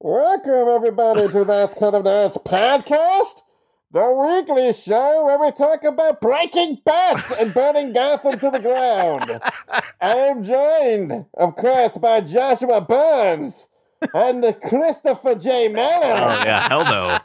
Welcome, everybody, to that kind of dance podcast, the weekly show where we talk about breaking bats and burning Gotham to the ground. I am joined, of course, by Joshua Burns and Christopher J. Mellon. Oh yeah, hell no.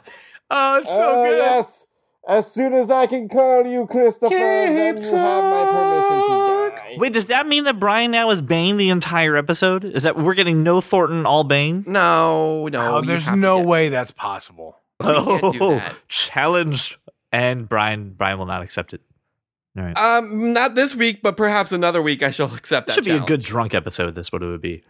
Oh, it's so Oh, good. yes. As soon as I can call you Christopher, then you have my permission to die. Wait, does that mean that Brian now is Bane the entire episode? Is that we're getting no Thornton, all Bane? No, no. Oh, you there's have to no get- way that's possible. can't do Oh, that. challenge, and Brian Brian will not accept it. All right, Um, not this week, but perhaps another week I shall accept that. should be a challenge. good drunk episode. This what it would be.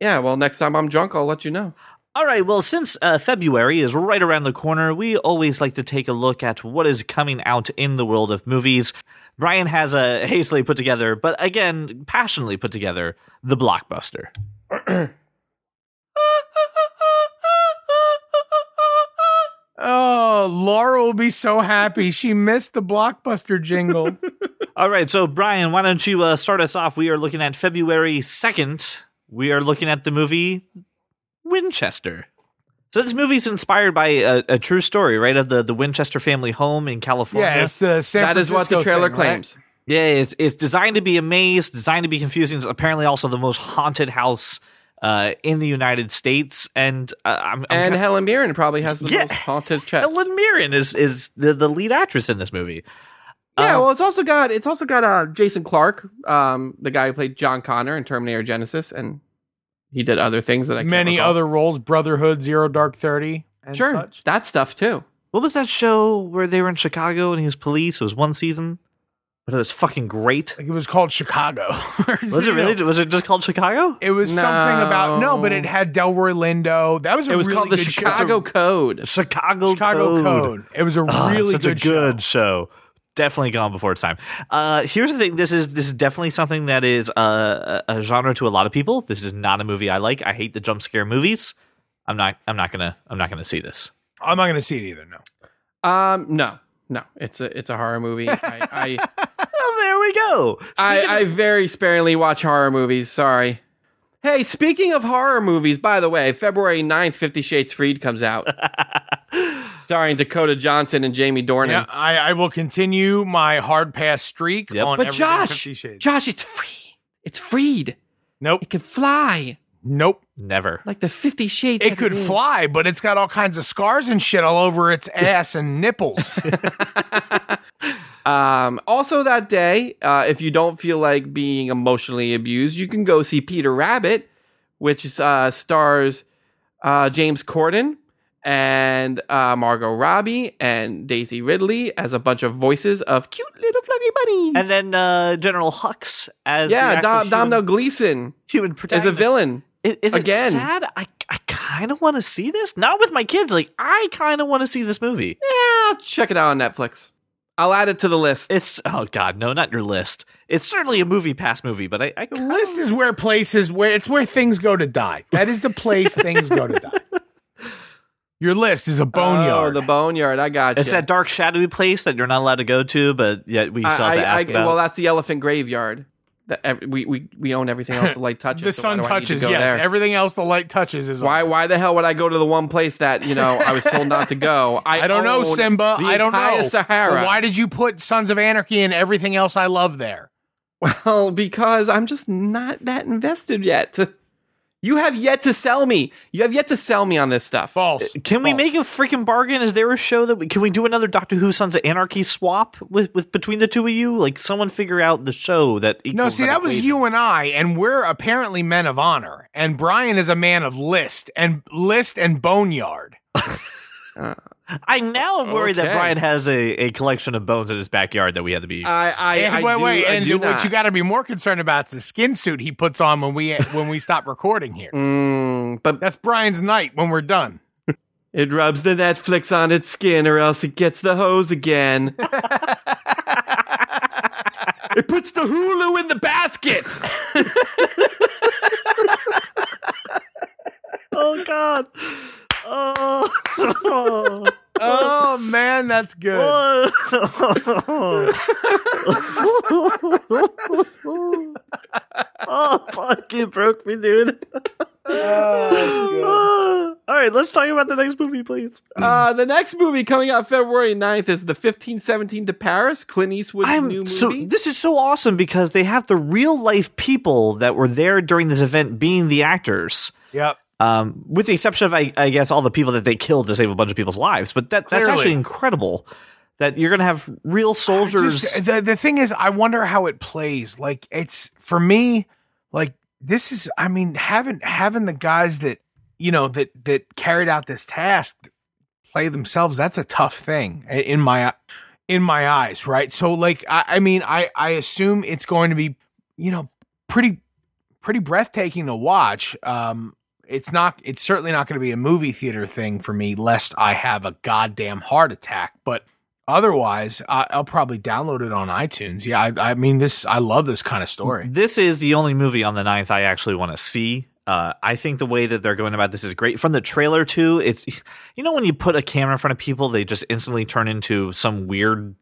Yeah, well, next time I'm drunk, I'll let you know. All right, well, since uh, February is right around the corner, we always like to take a look at what is coming out in the world of movies. Brian has a hastily put together, but again, passionately put together, the blockbuster. Oh, Laura will be so happy. She missed the blockbuster jingle. All right, so Brian, why don't you uh, start us off? We are looking at February 2nd. We are looking at the movie Winchester. So this movie's inspired by a, a true story, right? Of the, the Winchester family home in California. yeah, it's the San that is what the trailer thing, right? claims. Yeah, it's it's designed to be a maze, designed to be confusing. It's apparently also the most haunted house uh, in the United States, and uh, I'm, I'm And Helen Mirren probably has the Yeah. most haunted chest. Helen Mirren is is the, the lead actress in this movie. yeah, Um, well, it's also got it's also got uh, Jason Clarke, um, the guy who played John Connor in Terminator Genisys, and he did other things that I can't Many other roles, Brotherhood, Zero Dark Thirty, and sure such. that stuff too. what was that show where they were in Chicago and he was police? It was one season, but it was fucking great. Like it was called Chicago. Was it really? Was it just called Chicago? It was something about no, but it had Delroy Lindo. That was a It was really called the good show. Chicago Code. Chicago, Chicago Code. Code. It was a Oh, really such good, a good show. Definitely gone before its time. Uh, here's the thing: this is this is definitely something that is uh, a a genre to a lot of people. This is not a movie I like. I hate the jump scare movies. I'm not. I'm not gonna. I'm not gonna see this. I'm not going to see it either. No. Um, no, no, it's a it's a horror movie. I I, Well, there we go. I, I very sparingly watch horror movies. Sorry. Hey, speaking of horror movies, by the way, February 9th, Fifty Shades Freed comes out, starring Dakota Johnson and Jamie Dornan. Yeah, I, I will continue my hard pass streak Yep. on But everything Josh, Fifty Shades. Josh, it's free. It's freed. Nope. It can fly Nope. Never. like the Fifty Shades. It could is. fly, but it's got all kinds of scars and shit all over its ass and nipples. Um, also that day, uh, if you don't feel like being emotionally abused, you can go see Peter Rabbit, which uh, stars uh, James Corden and uh, Margot Robbie and Daisy Ridley as a bunch of voices of cute little fluffy bunnies. And then uh, General Hux as yeah, the Dom, actual Domino human, Gleeson human as a villain. Is, is Again. it sad? I I kind of want to see this. Not with my kids. Like I kind of want to see this movie. Yeah, I'll check it out on Netflix. I'll add it to the list. It's oh god, no, not your list. It's certainly a movie pass movie, but I, I the kinda- list is where places where it's where things go to die. That is the place things go to die. Your list is a boneyard. Oh, boneyard. the boneyard. I got you. It's that dark, shadowy place that you're not allowed to go to, but yet we still have to I- I- about. Well, that's the elephant graveyard. That ev- we, we we own everything else the light touches. the so sun do I need to touches, go yes. there? Everything else the light touches is Why on. why the hell would I go to the one place that you know I was told not to go? I, I don't know, Simba. The I don't know. Sahara. Well, why did you put Sons of Anarchy and everything else I love there? Well, because I'm just not that invested yet. You have yet to sell me. You have yet to sell me on this stuff. False. Uh, can we make a freaking bargain? Is there a show that we can we do another Doctor Who Sons of Anarchy swap with, with between the two of you? Like someone figure out the show that No, equals see, that was you and I, and we're apparently men of honor. And Brian is a man of list and list and boneyard. I now am worried that Brian has a, a collection of bones in his backyard that we had to be. I I, And I wait, do, wait, I and do what not. you got to be more concerned about is the skin suit he puts on when we when we stop recording here. Mm, but That's Brian's night when we're done. it rubs the Netflix on its skin, or else it gets the hose again. it puts the Hulu in the basket. oh God! Oh. Oh man, that's good. oh fuck! You broke me, dude. Oh, All right, let's talk about the next movie, please. Uh, the next movie coming out February 9th is the 1517 to Paris, Clint Eastwood's new I'm movie. so this is so awesome because they have the real life people that were there during this event being the actors. Yep. Um, with the exception of, I, I guess, all the people that they killed to save a bunch of people's lives. But that that's actually incredible that you're going to have real soldiers. Just- the the thing is, I wonder how it plays. Like it's for me, like this is. I mean, having having the guys that you know that that carried out this task play themselves. That's a tough thing in my in my eyes, right? So, like, I, I mean, I I assume it's going to be you know pretty pretty breathtaking to watch. Um, it's not. It's certainly not going to be a movie theater thing for me, lest I have a goddamn heart attack. But otherwise, I, I'll probably download it on iTunes. Yeah, I, I mean, this. I love this kind of story. This is the only movie on the 9th I actually want to see. Uh, I think the way that they're going about this is great. From the trailer too, it's you know when you put a camera in front of people, they just instantly turn into some weird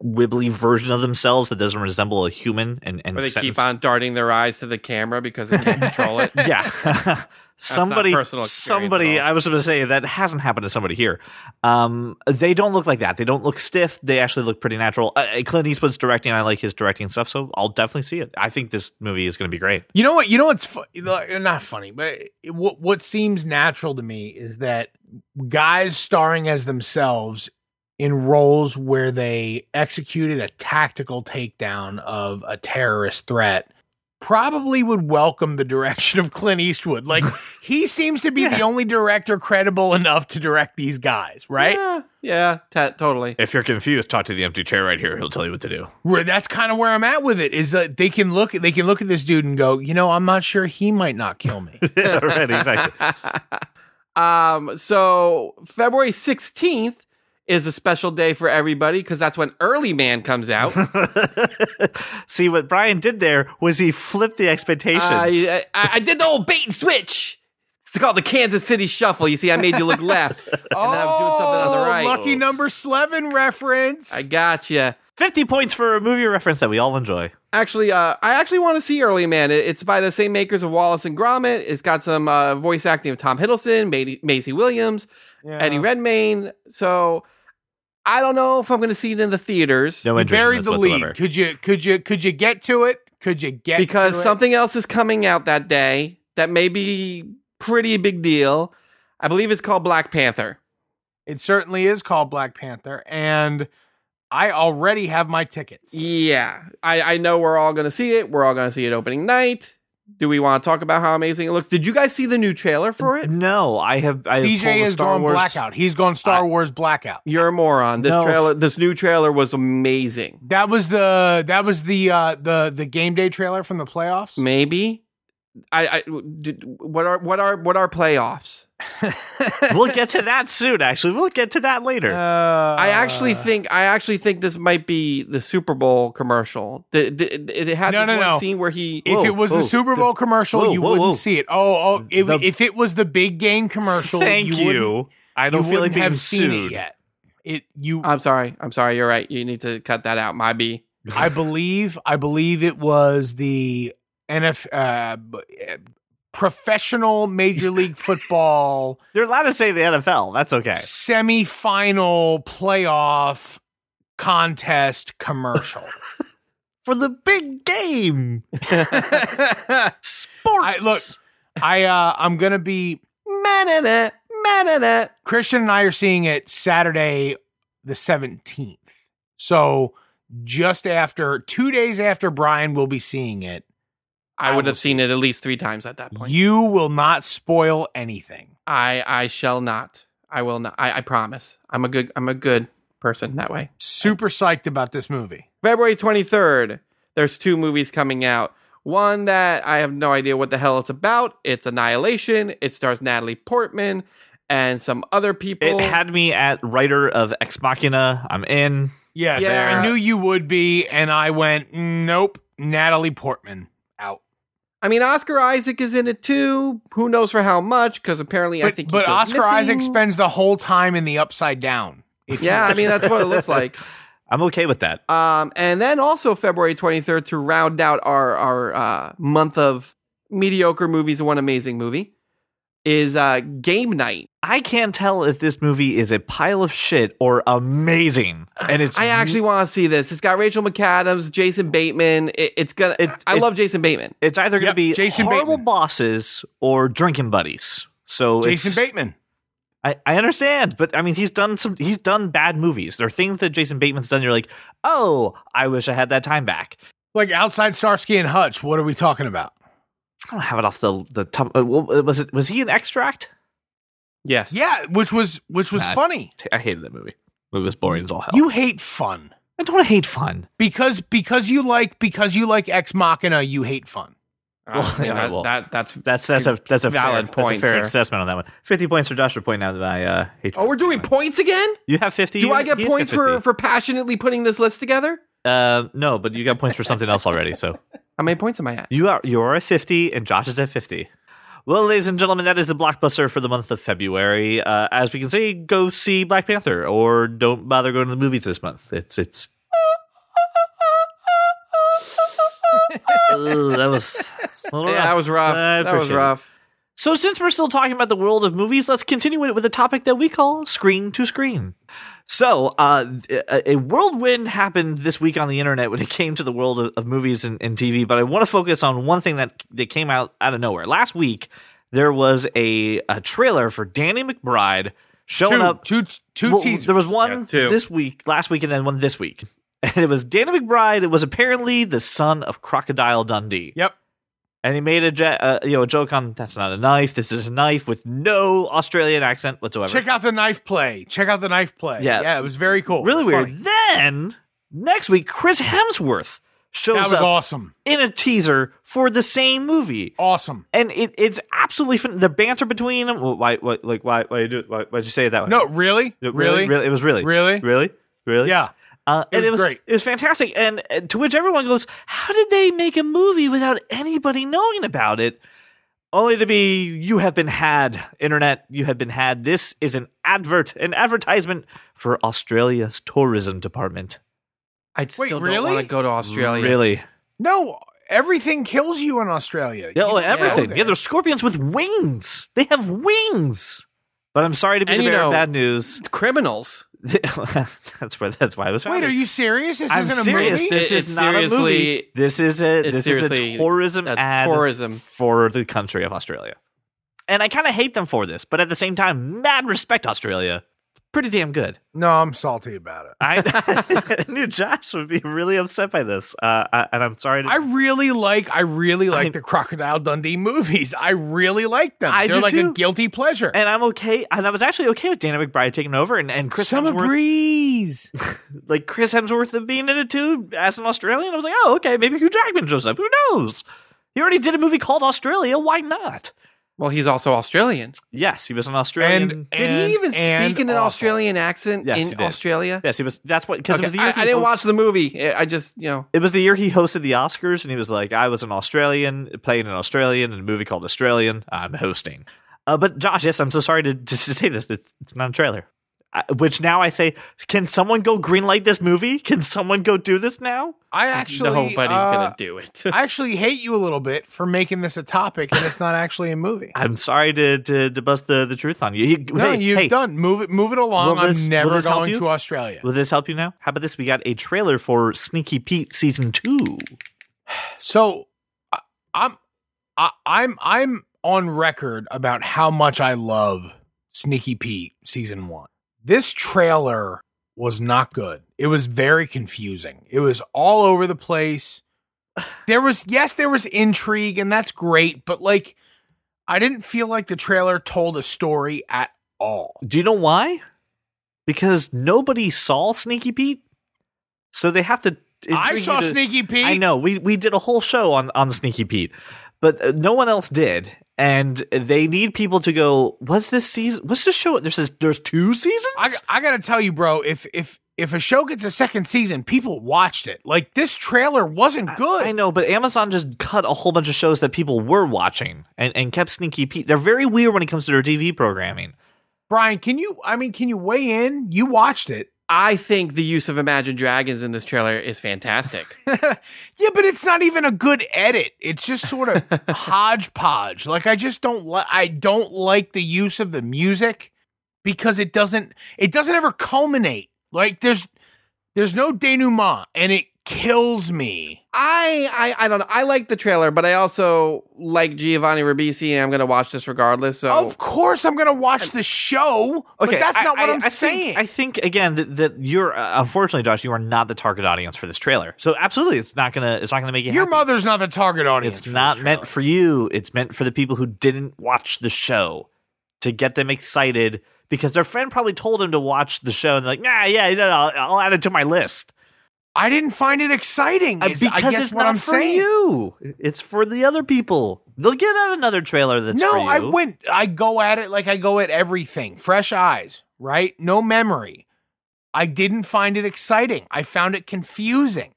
wibbly version of themselves that doesn't resemble a human and and where they sentence- keep on darting their eyes to the camera because they can't control it. yeah. somebody, personal somebody. I was going to say that hasn't happened to somebody here. Um, they don't look like that. They don't look stiff. They actually look pretty natural. Uh, Clint Eastwood's directing. I like his directing stuff, so I'll definitely see it. I think this movie is going to be great. You know what? You know what's fu- not funny, but it- what what seems natural to me is that guys starring as themselves in roles where they executed a tactical takedown of a terrorist threat probably would welcome the direction of Clint Eastwood. Like he seems to be the only director credible enough to direct these guys, right? Yeah, yeah, ta- totally. If you're confused, talk to the empty chair right here. He'll tell you what to do. Where that's kind of where I'm at with it is that they can look they can look at this dude and go, you know, I'm not sure he might not kill me. yeah, right, exactly. um, so February 16th is a special day for everybody because that's when Early Man comes out. See what Brian did there was he flipped the expectations. I, I, I did the old bait and switch. It's called the Kansas City Shuffle. You see, I made you look left, and then I was doing something on the Oh, right. Lucky number Slevin reference. I gotcha. Fifty points for a movie reference that we all enjoy. Actually, uh, I actually want to see Early Man. It's by the same makers of Wallace and Gromit. It's got some uh, voice acting of Tom Hiddleston, Ma- Maisie Williams, Eddie Redmayne. So I don't know if I'm going to see it in the theaters No You interest in buried this the whatsoever. lead. Could you could you could you get to it? Could you get because to it? something else is coming out that day that may be pretty big deal. I believe it's called Black Panther. It certainly is called Black Panther, and I already have my tickets. Yeah, I, I know we're all going to see it. We're all going to see it opening night. Do we want to talk about how amazing it looks? Did you guys see the new trailer for it? No, I have. I have pulled CJ the is Star going Wars. blackout. He's going Star I- Wars blackout. You're a moron. This No. trailer, this new trailer was amazing. That was the that was the uh the the game day trailer from the playoffs. Maybe. I, I did, what are what are what are playoffs? we'll get to that soon. Actually, we'll get to that later. Uh, I actually think I actually think this might be the Super Bowl commercial. The, the, it had No, this no, one no. scene where he if Whoa, it was whoa, the Super Bowl commercial, whoa, you whoa, wouldn't whoa. see it. Oh, oh, if, The- if it was the big game commercial, Thank you. you. I don't you feel like wouldn't being have seen it yet. It you I'm sorry. I'm sorry. You're right. You need to cut that out. My B. I believe I believe it was the NF uh, uh, professional Major League Football They're allowed to say the NFL. That's okay. semifinal playoff contest commercial. For the big game, sports. I- look, I uh, I'm gonna be Manana, manana. Christian and I are seeing it Saturday the 17th. So just after two days after Brian will be seeing it, I I would have seen it at least three times at that point. you will not spoil anything. I I shall not. I will not. I, I promise. I'm a good. I'm a good person that way. Super psyched about this movie. February 23rd, there's two movies coming out. One that I have no idea what the hell it's about. It's Annihilation. It stars Natalie Portman and some other people. it had me at writer of Ex Machina. I'm in. Yes, Yeah. I knew you would be, and I went, mm, nope, Natalie Portman out. I mean, Oscar Isaac is in it too. Who knows for how much? Because apparently, I think. but goes Oscar missing. Isaac spends the whole time in the upside down. Yeah, I mean that's what it looks like. I'm okay with that. Um, and then also February 23rd to round out our our uh, month of mediocre movies and one amazing movie. Is uh, Game Night. I can't tell if this movie is a pile of shit or amazing. And it's I actually want to see this. It's got Rachel McAdams, Jason Bateman. It, it's gonna. It- I it- love Jason Bateman. it's either going to Yep, be Jason horrible Bateman. bosses or drinking buddies. So Jason it's- Bateman. I, I understand, but I mean, he's done some. He's done bad movies. There are things that Jason Bateman's done. You're like, oh, I wish I had that time back. Like outside Starsky and Hutch. What are we talking about? I don't have it off the the top. uh, Was it? Was he an extract? Yes. Yeah, which was which was Nah, funny. I hated that movie. It was boring as all hell. You hate fun. I don't hate fun. Because because you like because you like Ex Machina, you hate fun. Uh, Well, yeah, yeah, that, well, that- that's. That's that's a that's a Valid fair, point, That's a fair sir. assessment on that one. Fifty points for Josh for pointing out that I uh, hate. Oh, we're doing points again. You have fifty. Do You- I get points for for passionately putting this list together? Uh, no, but you got points for something else already. So How many points am I at? you are you're at fifty, and Josh is at fifty. Well, ladies and gentlemen, that is the blockbuster for the month of February. Uh, as we can say, go see Black Panther, or don't bother going to the movies this month. It's it's. Ugh, that was a little Yeah, that was rough. I that was rough. it. So, since we're still talking about the world of movies, let's continue it with a topic that we call screen to screen. So, uh, a, a whirlwind happened this week on the internet when it came to the world of, of movies and, and TV, but I want to focus on one thing that, that came out out of nowhere. Last week, there was a, a trailer for Danny McBride showing Two, up. two, two Well, teasers. there was one Yeah, this week, last week, and then one this week. And it was Danny McBride. It was apparently the son of Crocodile Dundee Yep. And he made a je- uh, you know a joke on that's not a knife. This is a knife with no Australian accent whatsoever. Check out the knife play. Check out the knife play. Yeah. Yeah, it was very cool. really weird. funny. Then next week, Chris Hemsworth shows That was up awesome. in a teaser for the same movie. Awesome. And it, it's absolutely fun. The banter between them. Well, why, why, like, why, why you do? Why, why'd you say it that way? No, really? It Really? really, it was really, Really? really, really. Yeah. Uh, and it was was great. It was fantastic, and uh, to which everyone goes, "How did they make a movie without anybody knowing about it?" Only to be, you have been had, internet. You have been had. This is an advert, an advertisement for Australia's tourism department. I Wait, still don't really? want to go to Australia. Really? No, everything kills you in Australia. Yeah, You oh, everything. there. Yeah, there's scorpions with wings. They have wings. But I'm sorry to be And the you bearer of bad news. Criminals. that's why. That's why I was. Wait, are you serious? This I'm isn't a serious. movie? This It- is not a movie. This is a it's this is a tourism a ad tourism. for the country of Australia. And I kind of hate them for this, but at the same time, mad respect Australia. Pretty damn good. No, I'm salty about it. I knew Josh would be really upset by this, uh, I- and I'm sorry. To, I really like I really like I- the Crocodile Dundee movies. I really like them. I They're do like too. a guilty pleasure. and I'm okay, and I was actually okay with Dana McBride taking over, and, and Chris Summer Hemsworth, breeze. like Chris Hemsworth being in it too as an Australian. I was like, oh, okay, maybe Hugh Jackman shows up. Who knows? He already did a movie called Australia. Why not? Well, he's also Australian. Yes, he was an Australian. And- Did he even speak in an awful. Australian accent Yes, in. Australia? yes, he was. That's what because it Okay, was the year I, I didn't hosted- watch the movie. I just, you know, It was the year he hosted the Oscars, and he was like, "I was an Australian playing an Australian in a movie called Australian. I'm hosting." Uh, but Josh, yes, I'm so sorry to, to, to say this. It's, it's not a trailer. I, which now I say, can someone go greenlight this movie? Can someone go do this now? I actually nobody's uh, gonna do it. I actually hate you a little bit for making this a topic and it's not actually a movie. I'm sorry to to, to bust the, the truth on you. You- No, hey, you've hey, done. Move it move it along. This- I'm never going to Australia. Will this help you now? How about this? We got a trailer for Sneaky Pete season two. So I, I'm I, I'm I'm on record about how much I love Sneaky Pete season 1. This trailer was not good. It was very confusing. It was all over the place. There was yes, there was intrigue and that's great, but like I didn't feel like the trailer told a story at all. Do you know why? Because nobody saw Sneaky Pete, so they have to. I saw to- Sneaky Pete. I know we we did a whole show on on Sneaky Pete, but uh, no one else did, and they need people to go. What's this season? What's this show? There's this, there's two seasons. I, I gotta tell you, bro. If if if a show gets a second season, people watched it. Like this trailer wasn't good. I know, but Amazon just cut a whole bunch of shows that people were watching and, and kept Sneaky Pete. They're very weird when it comes to their TV programming. Brian, can you? I mean, can you weigh in? You watched it. I think the use of Imagine Dragons in this trailer is fantastic. Yeah, but it's not even a good edit. It's just sort of hodgepodge. Like I just don't like I don't like the use of the music because it doesn't it doesn't ever culminate. Like there's there's no denouement and it kills me. I, I I don't know. I like the trailer, but I also like Giovanni Ribisi, and I'm going to watch this regardless. So Of course I'm going to watch the show, but that's I- not what I- am saying. Think, I think again that, that you're uh, unfortunately, Josh, you are not the target audience for this trailer. So absolutely, it's not gonna it's not gonna make you. Your happy. mother's not the target audience. It's not meant for you. It's meant for the people who didn't watch the show to get them excited because their friend probably told him to watch the show and they're like, nah, yeah, no, no, I'll, I'll add it to my list I didn't find it exciting. Uh, is- I because guess it's what not I'm for saying. you. It's for the other people. They'll get out another trailer that's no, for you. I went. I go at it like I go at everything. Fresh eyes, right? No memory. I didn't find it exciting. I found it confusing.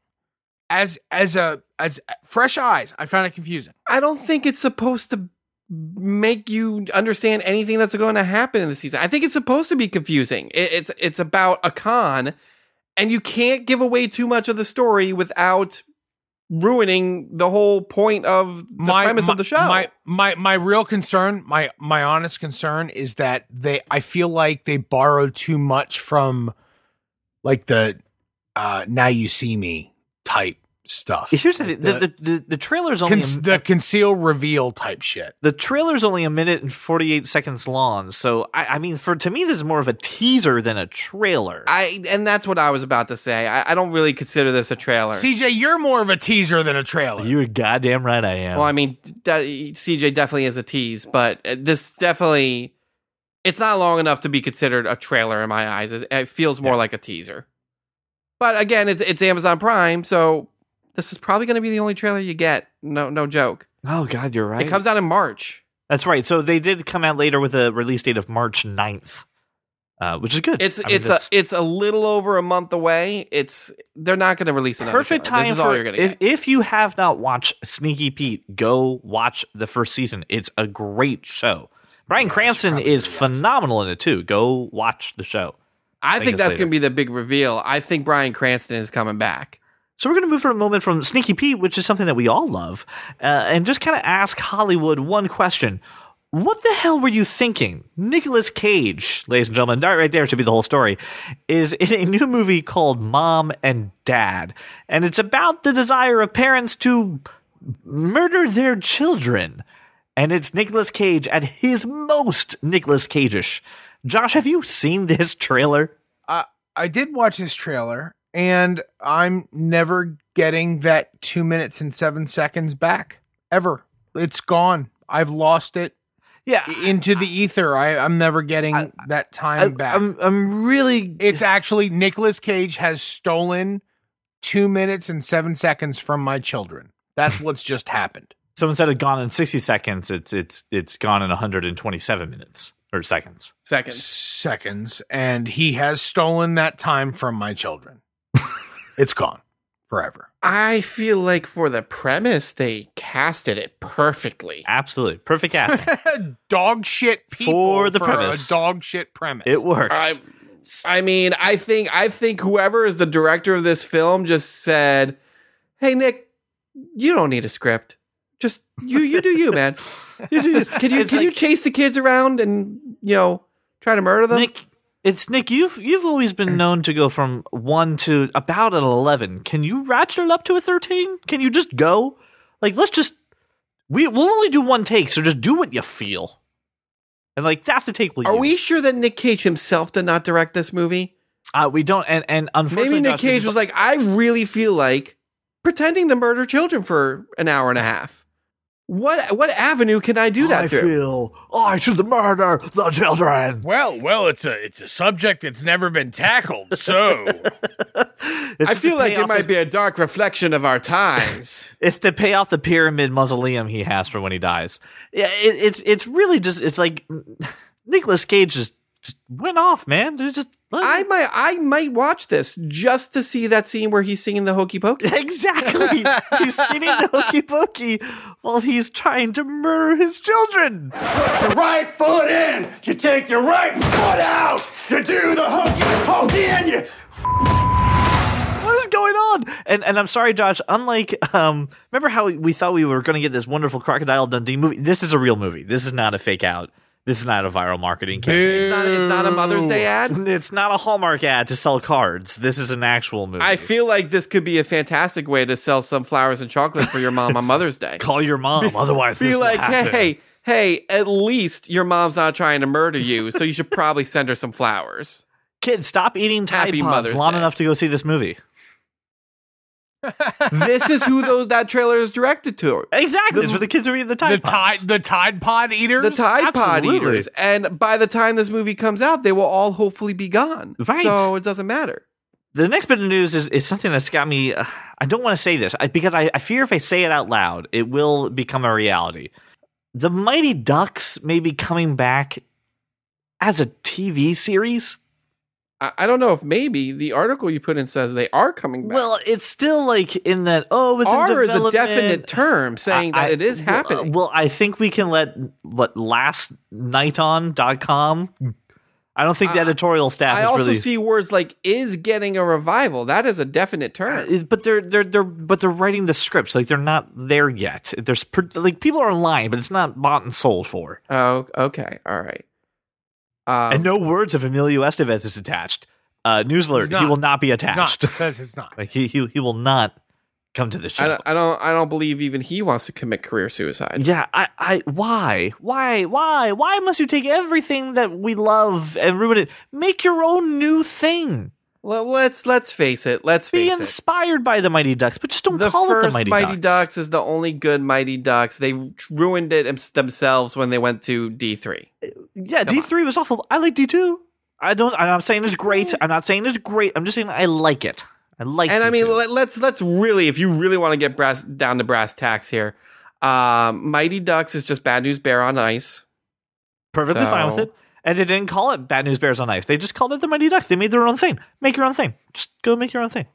As as a as fresh eyes, I found it confusing. I don't think it's supposed to make you understand anything that's going to happen in the season. I think it's supposed to be confusing. It, it's it's about a con, and you can't give away too much of the story without ruining the whole point of the premise my, of the show. My my my real concern, my my honest concern is that they I feel like they borrowed too much from like the uh now you see me type stuff. Here's the, thing. the, the, the, the, the trailer's only con- a, the conceal reveal type shit. the trailer's only a minute and 48 seconds long. So I, I mean, for to me, this is more of a teaser than a trailer. I and that's what I was about to say. I, I don't really consider this a trailer. CJ, you're more of a teaser than a trailer. You're goddamn right, I am. Well, I mean, d- CJ definitely is a tease, but uh, this definitely it's not long enough to be considered a trailer in my eyes. It, it feels more like a teaser. But again, it's it's Amazon Prime, so this is probably going to be the only trailer you get. No, no joke. oh God, you're right. It comes out in March. That's right. So they did come out later with a release date of March 9th, uh, which is good. It's I mean, it's a it's a little over a month away. It's they're not going to release another. perfect trailer. time This is for all you're going to if get. if you have not watched Sneaky Pete, go watch the first season. It's a great show. Bryan Cranston is phenomenal in it too. Go watch the show. I think think that's going to be the big reveal. I think Bryan Cranston is coming back. So we're going to move for a moment from Sneaky Pete, which is something that we all love, uh, and just kind of ask Hollywood one question. What the hell were you thinking? Nicolas Cage, ladies and gentlemen, right there should be the whole story, is in a new movie called Mom and Dad. And it's about the desire of parents to murder their children. And it's Nicolas Cage at his most Nicolas Cage-ish. Josh, have you seen this trailer? I I did watch this trailer, and I'm never getting that two minutes and seven seconds back ever. It's gone. I've lost it Yeah. into the ether. I, I'm never getting that time I, back. I'm, I'm really it's actually Nicolas Cage has stolen two minutes and seven seconds from my children. That's what's just happened. So instead of gone in 60 seconds, it's it's it's gone in 127 minutes or seconds. Second. Seconds, and he has stolen that time from my children. It's gone forever. I feel like for the premise, they casted it perfectly. Absolutely. Perfect casting. dog shit people For the premise. A dog shit premise. it works. I, I mean, I think I think whoever is the director of this film just said, "Hey, Nick, you don't need a script. Just you, you do you, man. You do- Just- can you It's can you chase the kids around and you know try to murder them? Nick, it's Nick. You've you've always been known to go from one to about an 11. Can you ratchet it up to a 13? Can you just go? Like, let's just we we'll only do one take, so just do what you feel. And like that's the take we'll Are we sure that Nick Cage himself did not direct this movie? Uh, we don't. And and unfortunately, Maybe Nick Josh, Cage was like, "I really feel like pretending to murder children for an hour and a half. What what avenue can I do that through?" I feel I should murder the children. well, well, it's a it's a subject that's never been tackled. So I feel like it might be a dark reflection of our times. It's to pay off the pyramid mausoleum he has for when he dies. Yeah, it, it's it's really just it's like Nicolas Cage just just went off, man. Just I might I might watch this just to see that scene where he's singing the hokey pokey. exactly he's sitting the hokey pokey while he's trying to murder his children. Put your right foot in, you take your right foot out, you do the hokey pokey, and you what is going on? And and I'm sorry, Josh. Unlike um, remember how we thought we were going to get this wonderful Crocodile Dundee movie? This is a real movie. This is not a fake out. This is not a viral marketing campaign. It's not. It's not a Mother's Day ad. It's not a Hallmark ad to sell cards. This is an actual movie. I feel like this could be a fantastic way to sell some flowers and chocolate for your mom on Mother's Day. Call your mom, otherwise Be like, hey, hey, at least your mom's not trying to murder you, so you should probably send her some flowers. kid, stop eating Tide Happy Pods Mother's long Day. enough to go see this movie. This is who those that trailer is directed to. Exactly, The- it's for the kids who are eating the the Tide tide Pods. the Tide Pod eaters. The Tide Pod eaters. And by the time this movie comes out, they will all hopefully be gone. Right. So it doesn't matter. the next bit of news is, is something that's got me. Uh, I don't want to say this I, because I, I fear if I say it out loud, it will become a reality. The Mighty Ducks may be coming back as a TV series. I, I don't know if maybe the article you put in says they are coming back. Well, it's still like in that. Oh, it's in are is a definite term saying that I- it is well, happening. Well, I think we can let what lastnighton.com. I don't think the Uh, editorial staff I also really see words like is getting a revival. That is a definite term. Uh, but they're they're they're but they're writing the scripts like they're not there yet. There's like people are lying, but it's not bought and sold for. Oh, okay. All right. Um, and no words of Emilio Estevez is attached. Uh, news alert: not. he will not be It's not. attached. It says it's not. like he, he he will not come to the show. I don't, I don't. I don't believe even he wants to commit career suicide. Yeah, I, I, why, why, why, why must you take everything that we love and ruin it? Make your own new thing. Well, let's let's face it. Let's Be face it. Be inspired by the Mighty Ducks, but just don't The call it the first Mighty, Mighty, Ducks. Ducks. is the only good Mighty Ducks. They ruined it themselves when they went to D three. Yeah, D three was awful. I like D two. I don't. I'm not saying it's great. I'm not saying it's great. I'm just saying I like it. I like. And I mean, D2. let, let's let's really, if you really want to get brass down to brass tacks here, um, Mighty Ducks is just Bad News Bear on ice. perfectly fine with it. And they didn't call it Bad News Bears on Ice. They just called it the Mighty Ducks. They made their own thing. Make your own thing. Just go make your own thing.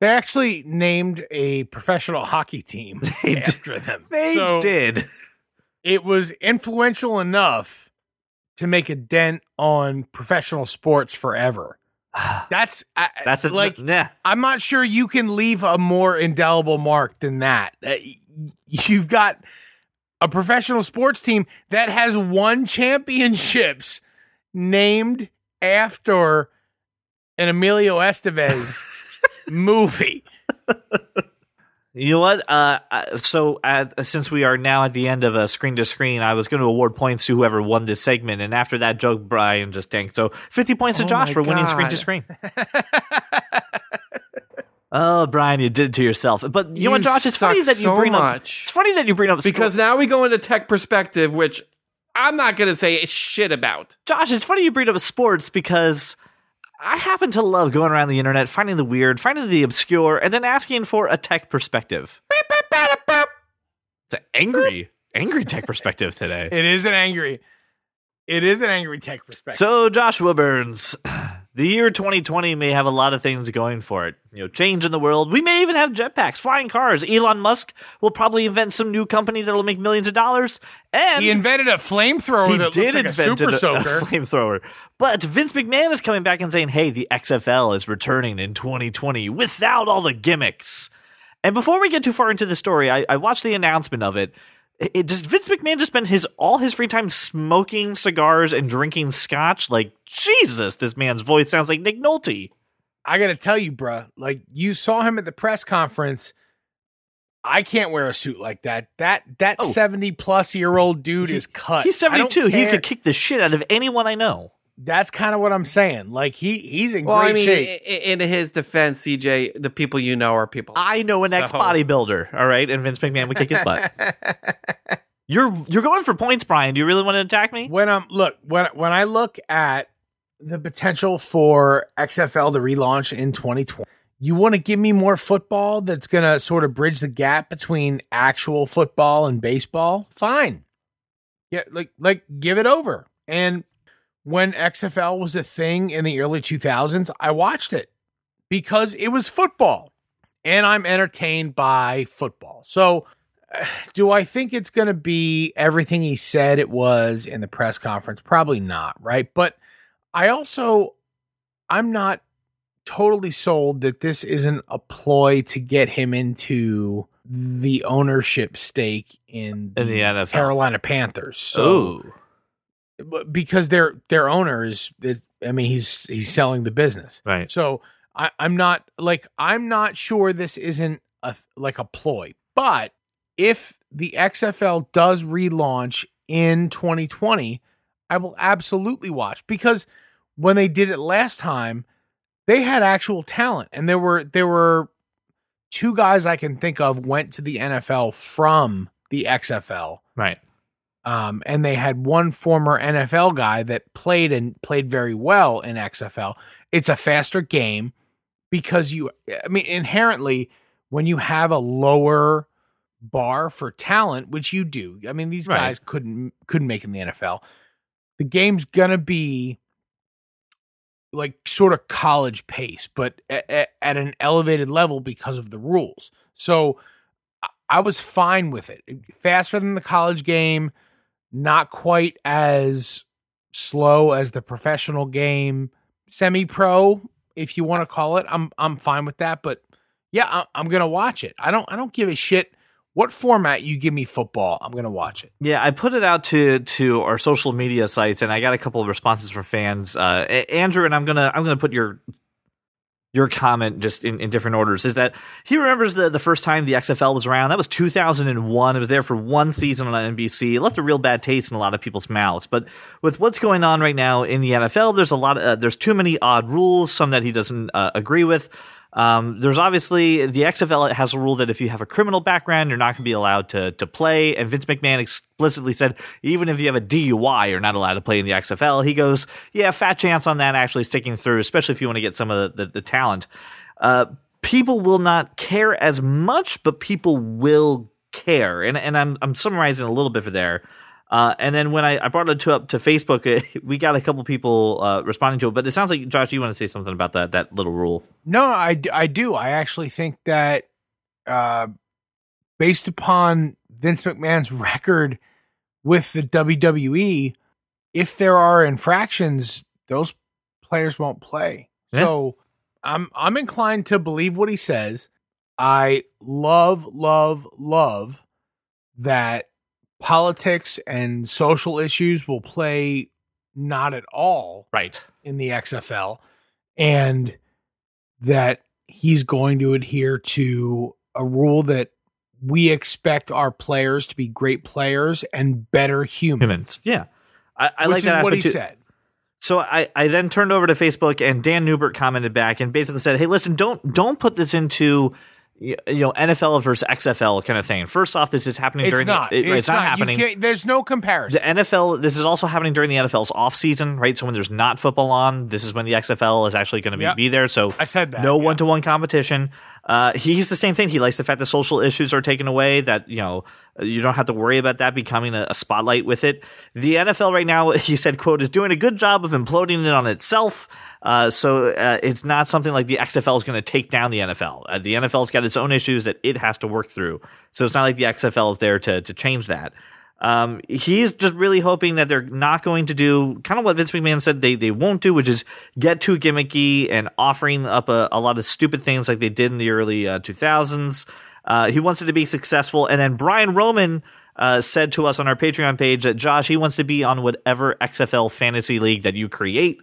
They actually named a professional hockey team They after them. They so did. it was influential enough to make a dent on professional sports forever. That's I, That's a, like yeah. I'm not sure you can leave a more indelible mark than that. Uh, You've got a professional sports team that has won championships named after an Emilio Estevez movie. You know what? Uh, uh, so uh, since we are now at the end of a screen to screen, I was going to award points to whoever won this segment, and after that joke, Brian just tanked. So fifty points to Oh Josh my for winning screen to screen. oh, Brian, you did it to yourself. But you, know what, Josh? It's funny that you so bring much. up. It's funny that you bring up Because now we go into tech perspective, which I'm not going to say shit about. Josh, it's funny you bring up sports because I happen to love going around the internet, finding the weird, finding the obscure, and then asking for a tech perspective. It's an angry, angry tech perspective today. It is an angry. It is an angry tech perspective. So, Joshua Burns, the year 2020 may have a lot of things going for it. You know, change in the world. We may even have jetpacks, flying cars. Elon Musk will probably invent some new company that'll make millions of dollars. And he invented a flamethrower that did looks like a super a- a soaker. flamethrower. But Vince McMahon is coming back and saying, "Hey, the XFL is returning in 2020 without all the gimmicks." And before we get too far into the story, I, I watched the announcement of it. It, does Vince McMahon just spend his all his free time smoking cigars and drinking scotch? Like Jesus, this man's voice sounds like Nick Nolte. I got to tell you, bruh, like you saw him at the press conference. I can't wear a suit like that. That that Oh. 70 plus year old dude He- is cut. He's 72. He could kick the shit out of anyone I know. That's kind of what I'm saying. Like he he's in Well, great I mean, shape. i- i- in his defense, CJ, the people you know are people. I know an So- ex bodybuilder, all right, and Vince McMahon would kick his butt. You're you're going for points, Brian. Do you really want to attack me? when I'm look when when I look at the potential for XFL to relaunch in 2020, you want to give me more football that's going to sort of bridge the gap between actual football and baseball. Fine, yeah, like like give it over. And when XFL was a thing in the early 2000s, I watched it because it was football, and I'm entertained by football. So do I think it's going to be everything he said it was in the press conference? Probably not, right? But I also, I'm not totally sold that this isn't a ploy to get him into the ownership stake in In the NFL. Carolina Panthers. So oh, but because their their owner is, is I mean he's he's selling the business. right. So I, I'm not like I'm not sure this isn't a like a ploy, but if the XFL does relaunch in 2020, I will absolutely watch because when they did it last time, they had actual talent, and there were there were two guys I can think of went to the NFL from the XFL Right. Um, and they had one former NFL guy that played and played very well in XFL. It's a faster game because you, I mean, inherently, when you have a lower bar for talent, which you do, I mean, these Right. guys couldn't couldn't make it in the NFL. The game's gonna be like sort of college pace, but at, at an elevated level because of the rules. So I was fine with it. Faster than the college game, not quite as slow as the professional game, semi pro, if you want to call it. I'm I'm fine with that. But yeah, I, I'm gonna watch it. I don't I don't give a shit what format you give me football. I'm gonna watch it. Yeah, I put it out to to our social media sites, and I got a couple of responses from fans. Uh, Andrew, and I'm gonna I'm gonna put your your comment just in, in different orders. Is that he remembers the the first time the XFL was around? That was 2001. It was there for one season on NBC. It left a real bad taste in a lot of people's mouths. But with what's going on right now in the NFL, there's a lot. Of, uh, there's too many odd rules. Some that he doesn't uh, agree with. Um, there's obviously the XFL has a rule that if you have a criminal background, you're not going to be allowed to to play. And Vince McMahon explicitly said even if you have a DUI, you're not allowed to play in the XFL. He goes, yeah, fat chance on that actually sticking through, especially if you want to get some of the the, the talent. Uh, people will not care as much, but people will care. And and I'm I'm summarizing a little bit for there. Uh, and then when I, I brought it to up to Facebook, we got a couple people uh, responding to it. But it sounds like Josh, you want to say something about that that little rule? No, I, I do. I actually think that uh, based upon Vince McMahon's record with the WWE, if there are infractions, those players won't play. Yeah. So I'm I'm inclined to believe what he says. I love, love, love that politics and social issues will play not at all Right. in the XFL and that he's going to adhere to a rule that we expect our players to be great players and better humans. Humans. Yeah. I, I which like is that what he too. said. So I, I then turned over to Facebook and Dan Newbert commented back and basically said, "Hey, listen, don't don't put this into you know NFL versus XFL kind of thing. First off, this is happening It's during not. the, it- it's, it's not, not. Happening. there's no comparison. The NFL, this is also happening during the NFL's off season, right? So when there's not football on, this is when the XFL is actually going to be, Yep. be there. So I said that, no one to one competition. Uh, he's the same thing. He likes the fact that social issues are taken away. That you know you don't have to worry about that becoming a, a spotlight with it. The NFL right now, he said, "quote is doing a good job of imploding it on itself." Uh, so uh, it's not something like the XFL is going to take down the NFL. Uh, the NFL's got its own issues that it has to work through. So it's not like the XFL is there to to change that. Um, he's just really hoping that they're not going to do kind of what Vince McMahon said they, they won't do, which is get too gimmicky and offering up a, a lot of stupid things like they did in the early uh, 2000s. Uh, he wants it to be successful. And then Brian Roman uh, said to us on our Patreon page that Josh, he wants to be on whatever XFL fantasy league that you create.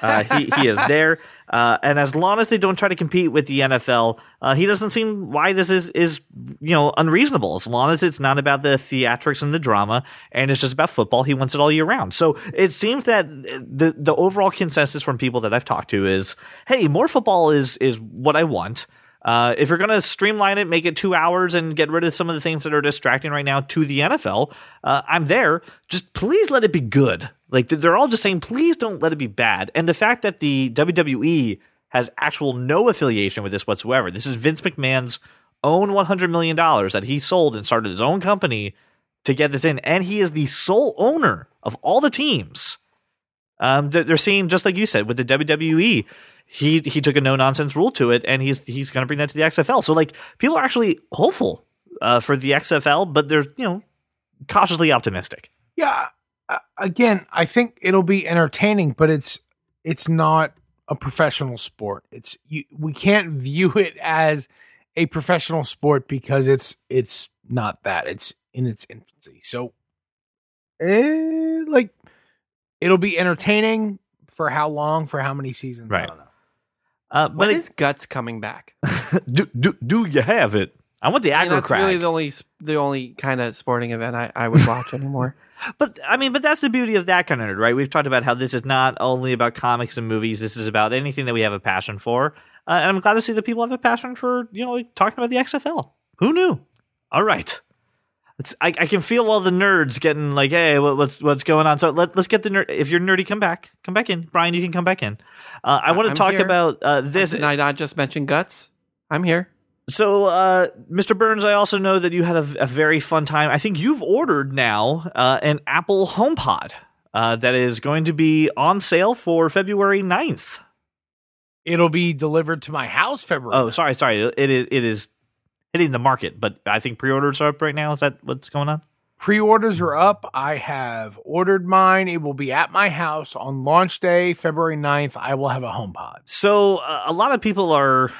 Uh, he, he is there. Uh, and as long as they don't try to compete with the NFL, uh, he doesn't seem why this is, is, you know, unreasonable. As long as it's not about the theatrics and the drama and it's just about football, he wants it all year round. So it seems that the, the overall consensus from people that I've talked to is, hey, more football is, is what I want. Uh, if you're going to streamline it, make it two hours and get rid of some of the things that are distracting right now to the NFL, uh, I'm there. Just please let it be good. Like they're all just saying, please don't let it be bad. And the fact that the WWE has actual no affiliation with this whatsoever. This is Vince McMahon's own $100 million that he sold and started his own company to get this in. And he is the sole owner of all the teams. Um, they're, seeing, just like you said, with the WWE, he he took a no nonsense rule to it, and he's he's going to bring that to the XFL. So like people are actually hopeful uh, for the XFL, but they're you know cautiously optimistic. Yeah. Uh, Again, I think it'll be entertaining, but it's it's not a professional sport. It's you, we can't view it as a professional sport because it's it's not that. It's in its infancy. So, eh, like, it'll be entertaining for how long? For how many seasons? I Right. don't know. Uh, But but is guts coming back? do, do do you have it? I want the aggro that's crack. really the only the only kind of sporting event I, I would watch anymore. But I mean, but that's the beauty of that kind of nerd, right? We've talked about how this is not only about comics and movies. This is about anything that we have a passion for, uh, and I'm glad to see that people have a passion for you know like, talking about the XFL. Who knew? All right, it's, I, I can feel all the nerds getting like, hey, what, what's what's going on? So let, let's get the nerd. If you're nerdy, come back, come back in. Brian, you can come back in. Uh, I want to talk here. about uh, this. Did I not just mention guts? I'm here. So, uh, Mr. Burns, I also know that you had a, a very fun time. I think you've ordered now uh, an Apple HomePod uh, that is going to be on sale for February 9th. It'll be delivered to my house February. Oh, sorry, sorry. It is it is hitting the market, but I think pre-orders are up right now. Is that what's going on? Pre-orders are up. I have ordered mine. It will be at my house on launch day, February 9th. I will have a HomePod. So, uh, a lot of people are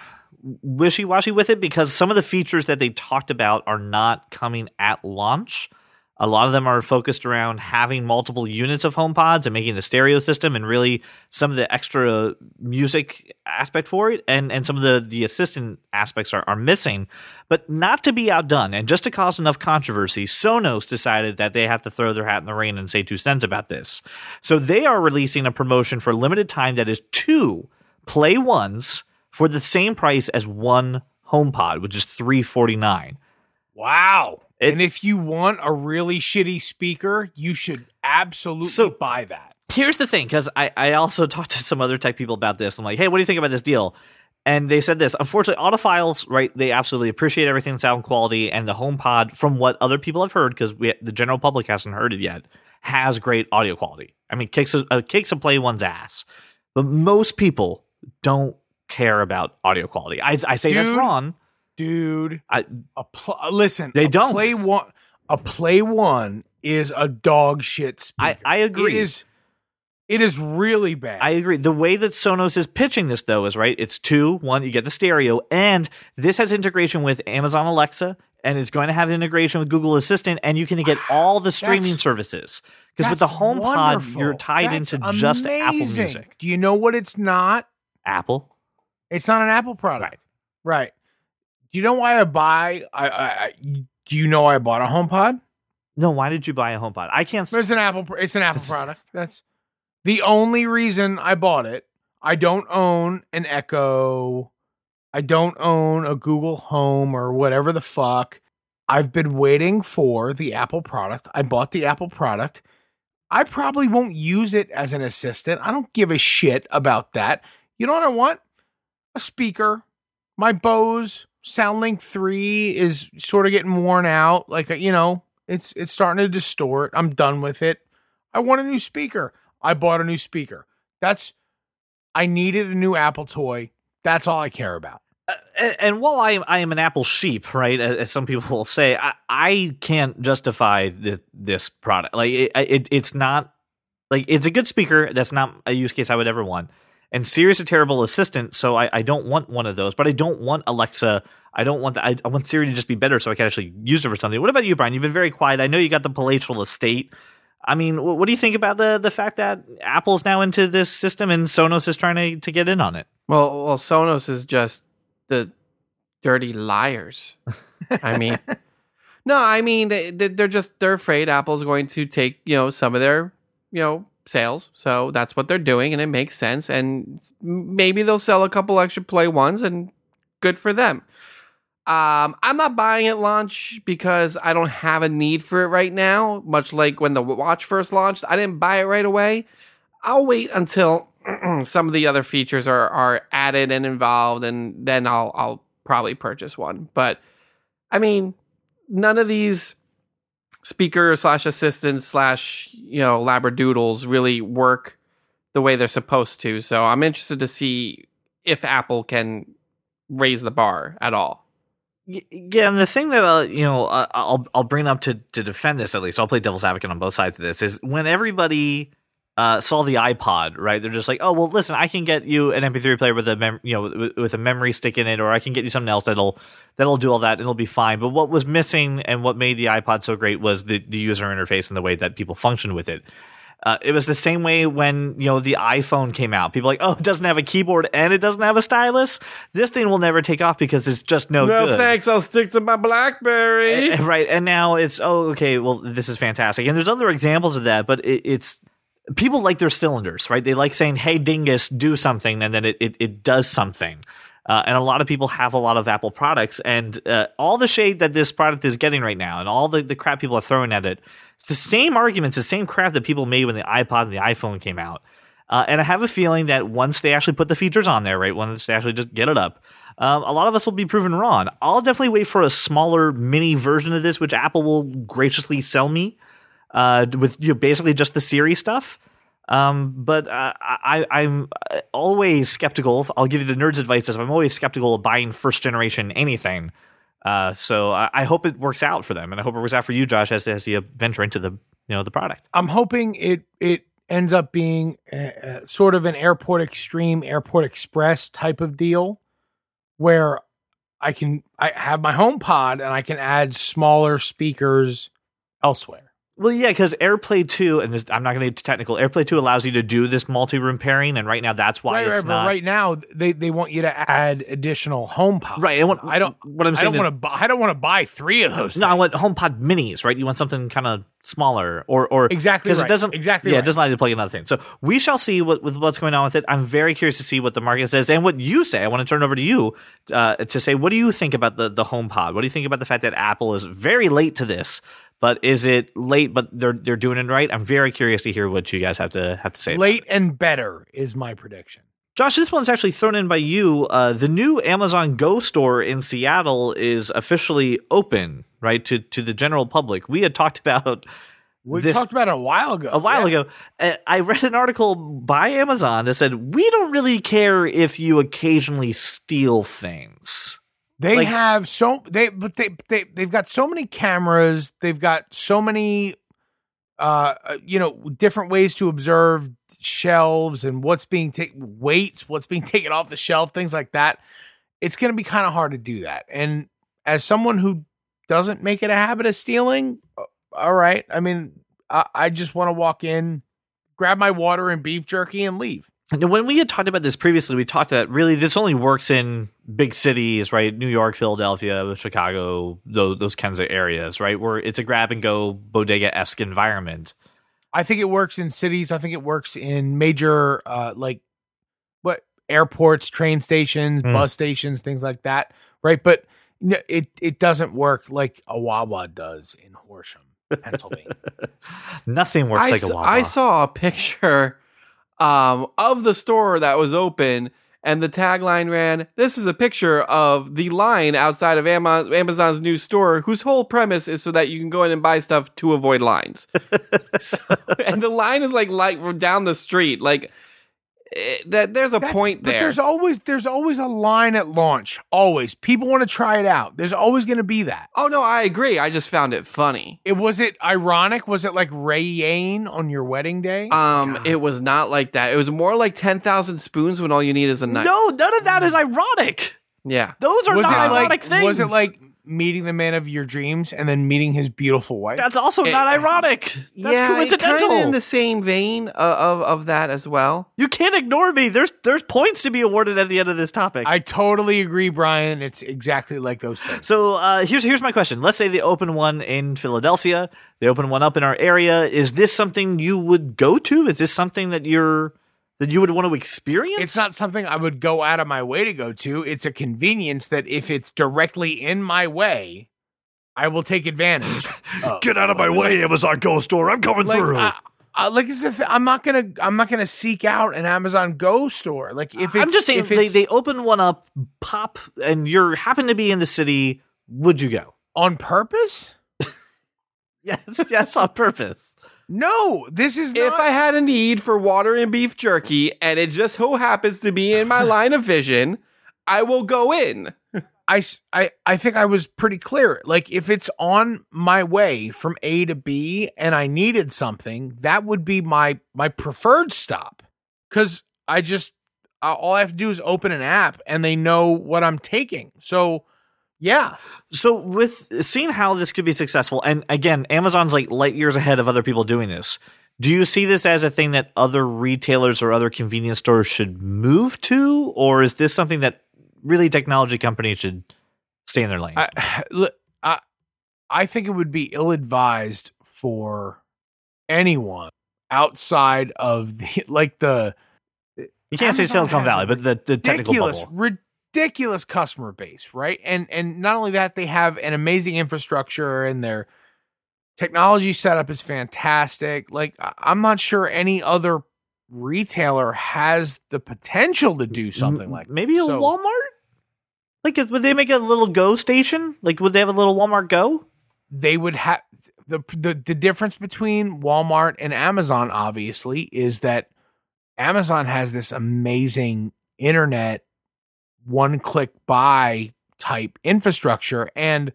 wishy-washy with it because some of the features that they talked about are not coming at launch. A lot of them are focused around having multiple units of HomePods and making the stereo system and really some of the extra music aspect for it and, and some of the, the assistant aspects are, are missing. But not to be outdone and just to cause enough controversy, Sonos decided that they have to throw their hat in the ring and say two cents about this. So they are releasing a promotion for limited time that is two Play Ones for the same price as one HomePod, which is three forty nine. Wow. It- and if you want a really shitty speaker, you should absolutely So- buy that. Here's the thing, because I, I also talked to some other tech people about this. I'm like, hey, what do you think about this deal? And they said this. Unfortunately, audiophiles, right? They absolutely appreciate everything sound quality, and the HomePod, from what other people have heard, because the general public hasn't heard it yet, has great audio quality. I mean, kicks a, uh, kicks a play one's ass, but most people don't care about audio quality. I, I say that's wrong. Dude, I, pl- uh, listen, They a don't. Play one a Play one is a dog shit speaker. I, I agree. It is it is really bad. I agree. The way that Sonos is pitching this, though, is right. It's two, one, you get the stereo, and this has integration with Amazon Alexa, and it's going to have integration with Google Assistant, and you can get ah, all the streaming That's- services. Because with the HomePod, wonderful. you're tied That's into just Apple. Music. Do you know what it's not? Apple. It's not an Apple product. Right. Do you know why I buy I, I, I do you know I bought a HomePod? No, why did you buy a HomePod? I can't. It's an Apple. It's an Apple That's- product. That's the only reason I bought it. I don't own an Echo. I don't own a Google Home or whatever the fuck. I've been waiting for the Apple product. I bought the Apple product. I probably won't use it as an assistant. I don't give a shit about that. You know what I want? A speaker. My Bose SoundLink 3 is sort of getting worn out. Like, you know, it's it's starting to distort. I'm done with it. I want a new speaker. I bought a new speaker. That's I needed a new Apple toy. That's all I care about. Uh, and, and while I am, I am an Apple sheep, right? As, some people will say, I, I can't justify this, this product. Like it, it, it's not like it's a good speaker. That's not a use case I would ever want. And Siri's a terrible assistant, so I, I don't want one of those. But I don't want Alexa. I don't want the, I, I want Siri to just be better, so I can actually use it for something. What about you, Brian? You've been very quiet. I know you got the palatial estate. I mean, wh- what do you think about the the fact that Apple's now into this system and Sonos is trying to, to get in on it? Well, well, Sonos is just the dirty liars. I mean, no, I mean they- they're just they're afraid Apple's going to take you know some of their you know sales, so that's what they're doing, and it makes sense. And maybe they'll sell a couple extra Play ones, and good for them. Um, I'm not buying it launch because I don't have a need for it right now. Much like when the watch first launched, I didn't buy it right away. I'll wait until some of the other features are are added and involved, and then I'll I'll probably purchase one. But I mean, none of these speaker slash assistant slash you know labradoodles really work the way they're supposed to. So I'm interested to see if Apple can raise the bar at all. Yeah, and the thing that uh, you know I'll I'll bring up to to defend this at least I'll play devil's advocate on both sides of this is when everybody uh, saw the iPod, right? They're just like, oh well, listen, I can get you an MP3 player with a mem- you know with, with a memory stick in it, or I can get you something else that'll that'll do all that and it'll be fine. But what was missing and what made the iPod so great was the the user interface and the way that people function with it. Uh, it was the same way when you know the iPhone came out. People were like, oh, it doesn't have a keyboard and it doesn't have a stylus. This thing will never take off because it's just no, No good. thanks, I'll stick to my BlackBerry. Uh, right and now it's oh okay well this is fantastic and there's other examples of that but it, it's people like their cylinders right? They like saying hey dingus do something and then it, it, it does something. Uh, and a lot of people have a lot of apple products and uh, all the shade that this product is getting right now and all the, the crap people are throwing at it it's the same arguments the same crap that people made when the ipod and the iphone came out. Uh, and I have a feeling that once they actually put the features on there, right, once they actually just get it up, um, a lot of us will be proven wrong. I'll definitely wait for a smaller mini version of this, which Apple will graciously sell me uh, with you know, basically just the Siri stuff. Um, but uh, I, I'm always skeptical. I'll give you the nerd's advice: is I'm always skeptical of buying first generation anything. Uh, so I, I hope it works out for them, and I hope it works out for you, Josh, as as you venture into the you know the product. I'm hoping it it ends up being uh, sort of an airport extreme, airport express type of deal, where I can I have my home pod and I can add smaller speakers elsewhere. Well, yeah, because AirPlay 2, and this, I'm not going to get too technical, AirPlay 2 allows you to do this multi room pairing, and right now that's why right, it's right, not. but right now they, they want you to add additional home pod. Right, and what, I don't what I'm saying. I don't want to buy I don't want to buy three of those. No, I things. want HomePod minis, right? You want something kind of smaller, or or Exactly because right. it doesn't Exactly yeah, it doesn't allow you to plug in other things. So we shall see what with what's going on with it. I'm very curious to see what the market says and what you say. I want to turn it over to you uh, to say what do you think about the the HomePod? What do you think about the fact that Apple is very late to this? But is it late? But they're they're doing it right. I'm very curious to hear what you guys have to have to say. Late and better is my prediction. Josh, this one's actually thrown in by you. Uh, the new Amazon Go store in Seattle is officially open, right, to, to the general public. We had talked about We this talked about it a while ago. a while Yeah. ago. Uh, I read an article by Amazon that said, We don't really care if you occasionally steal things. They Like- have so they but they they they've got so many cameras. They've got so many uh uh, you know different ways to observe shelves and what's being taken weights, what's being taken off the shelf, things like that. It's going to be kind of hard to do that. And as someone who doesn't make it a habit of stealing, uh, all right. I mean, I, I just want to walk in, grab my water and beef jerky, and leave. And when we had talked about this previously, we talked that really this only works in big cities, right? New York, Philadelphia, Chicago, those, those kinds of areas, right? Where it's a grab and go bodega esque environment. I think it works in cities. I think it works in major, uh, like what airports, train stations, Hmm. bus stations, things like that. Right, but it it doesn't work like a Wawa does in Horsham, Pennsylvania. Nothing works I, like a s- Wawa. I saw a picture um, of the store that was open, and the tagline ran, "This is a picture of the line outside of Amazon's new store, whose whole premise is so that you can go in and buy stuff to avoid lines." So- and the line is like like down the street, like that. There's a That's- point But there. there's always there's always a line at launch. Always, people want to try it out. There's always going to be that. oh no, I agree. I just found it funny. It was it ironic? Was it like Ray Yane on your wedding day? Um, it was not like that. It was more like ten thousand spoons when all you need is a knife. no, none of that is ironic. Yeah. Those are was not it ironic like things. was it like meeting the man of your dreams and then meeting his beautiful wife? That's also It- not ironic. That's yeah, coincidental. kind of in the same vein of, of of that as well. you can't ignore me. There's there's points to be awarded at the end of this topic. I totally agree, Brian. It's exactly like those things. so uh, here's here's my question. Let's say they open one in Philadelphia. They open one up in our area. Is this something you would go to? Is this something that you're that you would want to experience? It's not something I would go out of my way to go to. It's a convenience that if it's directly in my way, I will take advantage. of. Get out of my way, Amazon Go store. I'm coming like, through. I, I, like as if I'm not gonna, I'm not gonna seek out an Amazon Go store. Like if it's, I'm just saying, if they, they open one up, pop, and you're happen to be in the city. Would you go? on purpose. Yes, yes, on purpose. No, this is If. I had a need for water and beef jerky, and it just so happens to be in my line of vision, I will go in. I, I, I think I was pretty clear. Like, if it's on my way from A to B and I needed something, that would be my my preferred stop. Because I just all I have to do is open an app and they know what I'm taking. So, yeah, So with seeing how this could be successful, and again, Amazon's like light years ahead of other people doing this. Do you see this as a thing that other retailers or other convenience stores should move to, or is this something that really technology companies should stay in their lane? I, look, I, I think it would be ill advised for anyone outside of the like the you can't say Silicon Valley, but the, the technical ridiculous, bubble. Ridiculous customer base, right? And and not only that, they have an amazing infrastructure and their technology setup is fantastic. Like I'm not sure any other retailer has the potential to do something like maybe a so- Walmart. Like, would they make a little Go station? Like, would they have a little Walmart Go? they would have the, the the difference between Walmart and Amazon obviously is that Amazon has this amazing internet one click buy type infrastructure and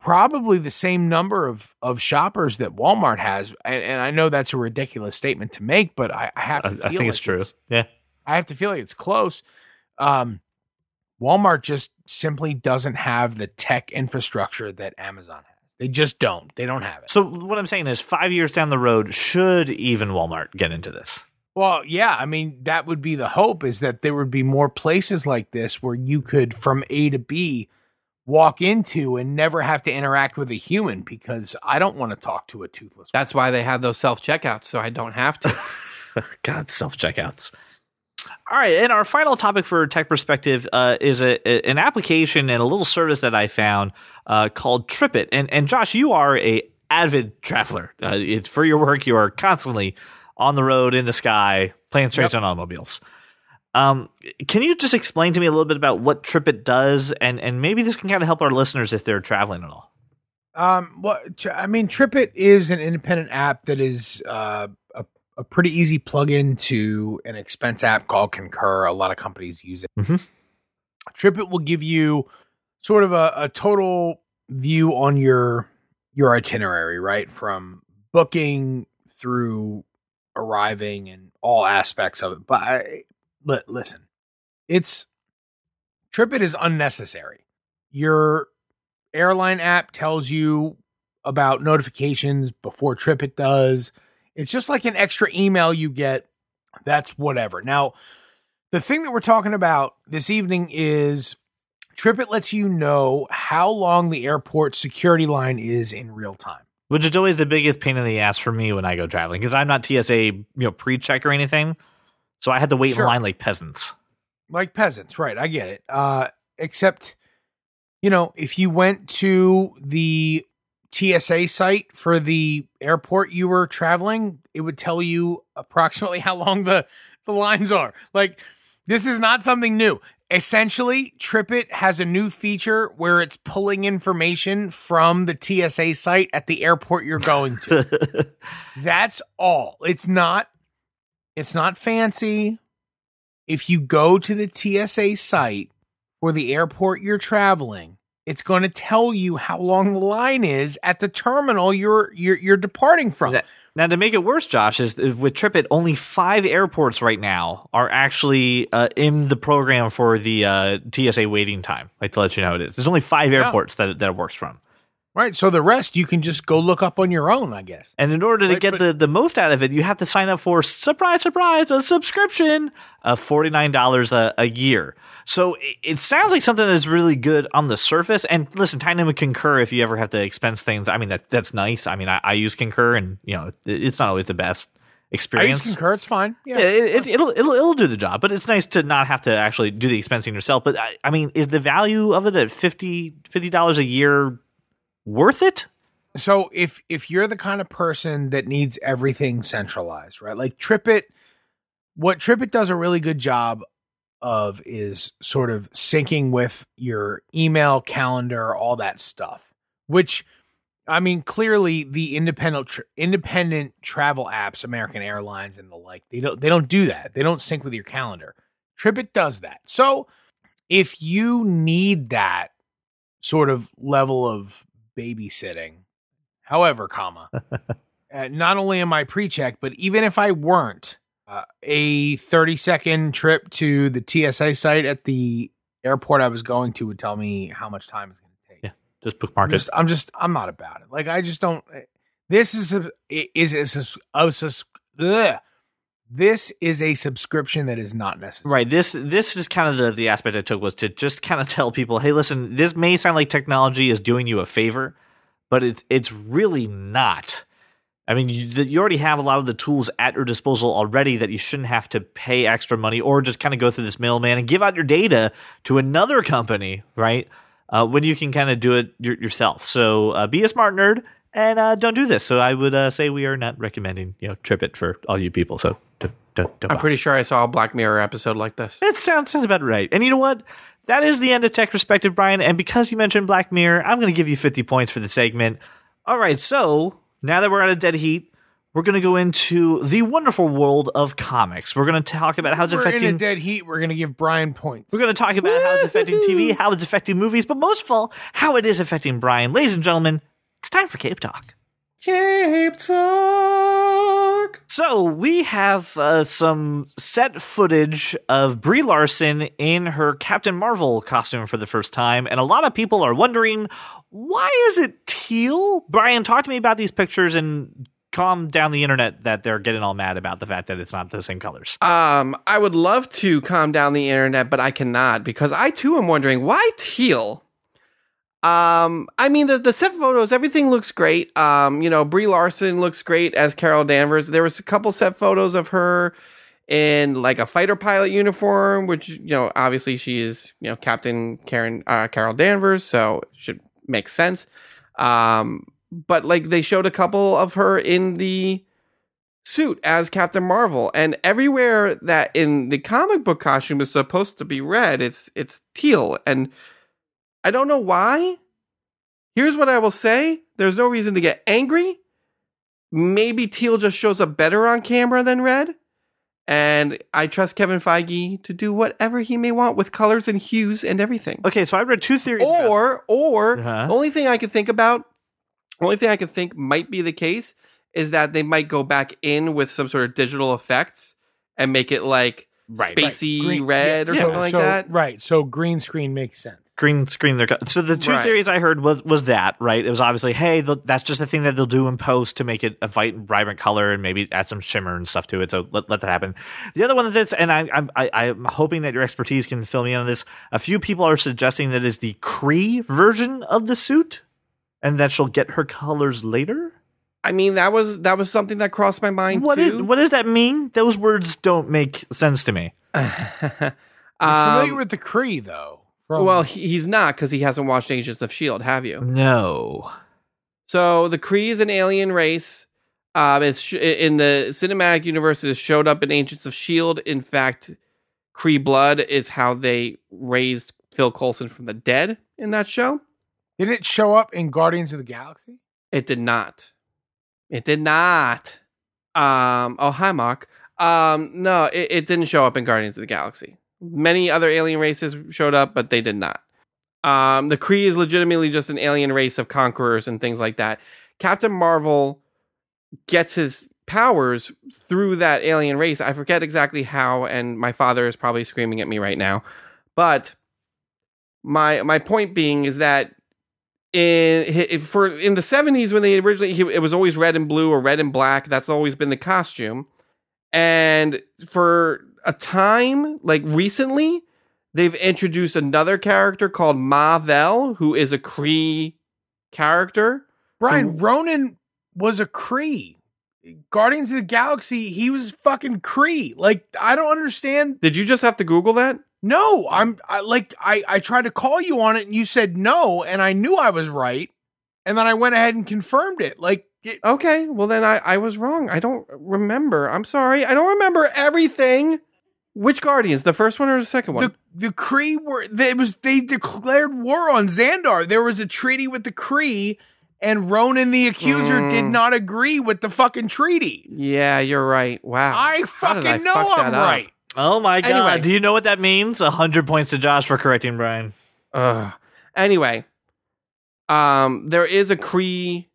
probably the same number of of shoppers that Walmart has and, and I know that's a ridiculous statement to make but I, I have to I feel think it's like true. Yeah. I have to feel like it's close. Um, Walmart just simply doesn't have the tech infrastructure that Amazon has. They just don't. They don't have it. So what I'm saying is, five years down the road, should even Walmart get into this? Well, yeah, I mean that would be the hope is that there would be more places like this where you could from A to B walk into and never have to interact with a human because I don't want to talk to a toothless. That's why they have those self checkouts, so I don't have to. God, self checkouts. All right, and our final topic for tech perspective uh, is a, a- an application and a little service that I found uh, called TripIt. And and Josh, you are a avid traveler. Uh, it's for your work. You are constantly on the road, in the sky, playing straight on automobiles. Um, can you just explain to me a little bit about what TripIt does, and and maybe this can kind of help our listeners if they're traveling at all. Um, well, I mean, TripIt is an independent app that is uh, a, a pretty easy plug-in to an expense app called Concur. A lot of companies use it. Mhm. TripIt will give you sort of a, a total view on your your itinerary, right, from booking through arriving and all aspects of it. But I, li- listen, it's TripIt is unnecessary. Your airline app tells you about notifications before TripIt does. It's just like an extra email you get. That's whatever. Now, the thing that we're talking about this evening is TripIt lets you know how long the airport security line is in real time. Which is always the biggest pain in the ass for me when I go traveling because I'm not TSA, you know, pre-check or anything. So I had to wait Sure. in line like peasants. like peasants, right? I get it. Uh, except, you know, if you went to the TSA site for the airport you were traveling, it would tell you approximately how long the the lines are. Like, this is not something new. Essentially, TripIt has a new feature where it's pulling information from the TSA site at the airport you're going to. That's all. It's not it's not fancy. If you go to the TSA site for the airport you're traveling, it's going to tell you how long the line is at the terminal you're you're, you're departing from. That- Now, to make it worse, Josh, is is with TripIt, only five airports right now are actually uh, in the program for the uh, TSA waiting time. Like to let you know, it is. There's only five Yeah. airports that that it works from. Right? So the rest you can just go look up on your own, I guess. And in order to Right, get but- the, the most out of it, you have to sign up for surprise, surprise, a subscription of forty nine dollars a a year. So it, it sounds like something that's really good on the surface. And listen, Tiny would concur if you ever have to expense things. I mean, that that's nice. I mean, I, I use Concur, and you know, it, it's not always the best I experience. use Concur, it's fine. Yeah. It, it, it'll it'll it'll do the job, but it's nice to not have to actually do the expensing yourself. But I, I mean, is the value of it at 50 dollars a year worth it? So if if you're the kind of person that needs everything centralized, right? Like TripIt, what TripIt does a really good job of is sort of syncing with your email, calendar, all that stuff. Which I mean, clearly the independent tr- independent travel apps, American Airlines and the like, they don't they don't do that. They don't sync with your calendar. TripIt does that. So if you need that sort of level of babysitting. However, comma, uh, not only am I pre-check, but even if I weren't, uh, a 30 second trip to the TSA site at the airport I was going to would tell me how much time it's going to take. Yeah, Just bookmark I'm it. just, I'm just, I'm not about it. Like, I just don't. This is a is a, sus- a sus- ugh. This is a subscription that is not necessary. Right. This this is kind of the the aspect I took was to just kind of tell people, hey, listen, this may sound like technology is doing you a favor, but it's it's really not. I mean, you, you already have a lot of the tools at your disposal already that you shouldn't have to pay extra money or just kind of go through this middleman and give out your data to another company, right? Uh, when you can kind of do it your, yourself. So uh, be a smart nerd and uh, don't do this. So I would uh, say we are not recommending you know TripIt for all you people. So I'm pretty sure I saw a Black Mirror episode like this. That sounds sounds about right. And you know what? That is the end of Tech Perspective, Brian. And because you mentioned Black Mirror, I'm going to give you 50 points for the segment. All right, so now that we're out of dead heat, we're going to go into the wonderful world of comics. We're going to talk about how it's We're in a affecting. dead heat. We're going to give Brian points. We're going to talk about how it's affecting TV, how it's affecting movies, but most of all, how it is affecting Brian. Ladies and gentlemen, it's time for Cape Talk. Cape Talk. So we have uh, some set footage of Brie Larson in her Captain Marvel costume for the first time, and a lot of people are wondering why is it teal? Brian, talk to me about these pictures and calm down the internet that they're getting all mad about the fact that it's not the same colors. Um, I would love to calm down the internet, but I cannot because I too am wondering why teal. Um, I mean the the set photos, everything looks great. Um, you know, Brie Larson looks great as Carol Danvers. There was a couple set photos of her in like a fighter pilot uniform, which you know, obviously she is you know Captain Karen uh, Carol Danvers, so it should make sense. Um, but like they showed a couple of her in the suit as Captain Marvel, and everywhere that in the comic book costume is supposed to be red, it's it's teal, and I don't know why. Here's what I will say: there's no reason to get angry. Maybe teal just shows up better on camera than red, and I trust Kevin Feige to do whatever he may want with colors and hues and everything. Okay, so I read two theories. about- Or, or Uh-huh. the only thing I can think about, only thing I can think might be the case is that they might go back in with some sort of digital effects and make it like Right. spacey Green- red or yeah, something like so- that. Right. So green screen makes sense. Green screen their co- so the two Right. theories i heard was was that right? It was obviously hey that's just a thing that they'll do in post to make it a vibrant, vibrant color and maybe add some shimmer and stuff to it. So let, let that happen. The other one that's and I, I'm- I i'm hoping that your expertise can fill me in on this. A few people are suggesting that is the Kree version of the suit and that she'll get her colors later. I mean, that was that was something that crossed my mind what is too. what does that mean? Those words don't make sense to me. You're Um, familiar with the Kree though? Well, he, he's not because he hasn't watched Agents of Shield. Have you? no So the Kree is an alien race. Um, it's sh- in the cinematic universe. It has showed up in Agents of Shield. In fact, Kree blood is how they raised Phil Coulson from the dead in that show. did it show up in Guardians of the Galaxy? It did not. It did not. Um. Oh, hi, Mark. Um. No, it, it didn't show up in Guardians of the Galaxy. Many other alien races showed up, but they did not. Um. The Kree is legitimately just an alien race of conquerors and things like that. Captain Marvel gets his powers through that alien race. I forget exactly how, and my father is probably screaming at me right now. But my my point being is that in for in the 70s when they originally it was always red and blue or red and black that's always been the costume and for a time like recently they've introduced another character called Mar-Vell who is a Kree character Brian Who- Ronan was a Kree. Guardians of the Galaxy, he was fucking Kree. Like I don't understand. did you just have to google that No, I'm I, like I I tried to call you on it and you said no, and I knew I was right, and then I went ahead and confirmed it. Like it, okay well then I I was wrong I don't remember I'm sorry I don't remember everything which Guardians the first one or the second one the the Kree were they was they declared war on Xandar. There was a treaty with the Kree, and Ronan the Accuser Mm. did not agree with the fucking treaty. yeah you're right wow I fucking I know fuck I'm right. oh my god Anyway. do you know what that means 100 points to josh for correcting brian Ugh. Anyway, Um, there is a Kree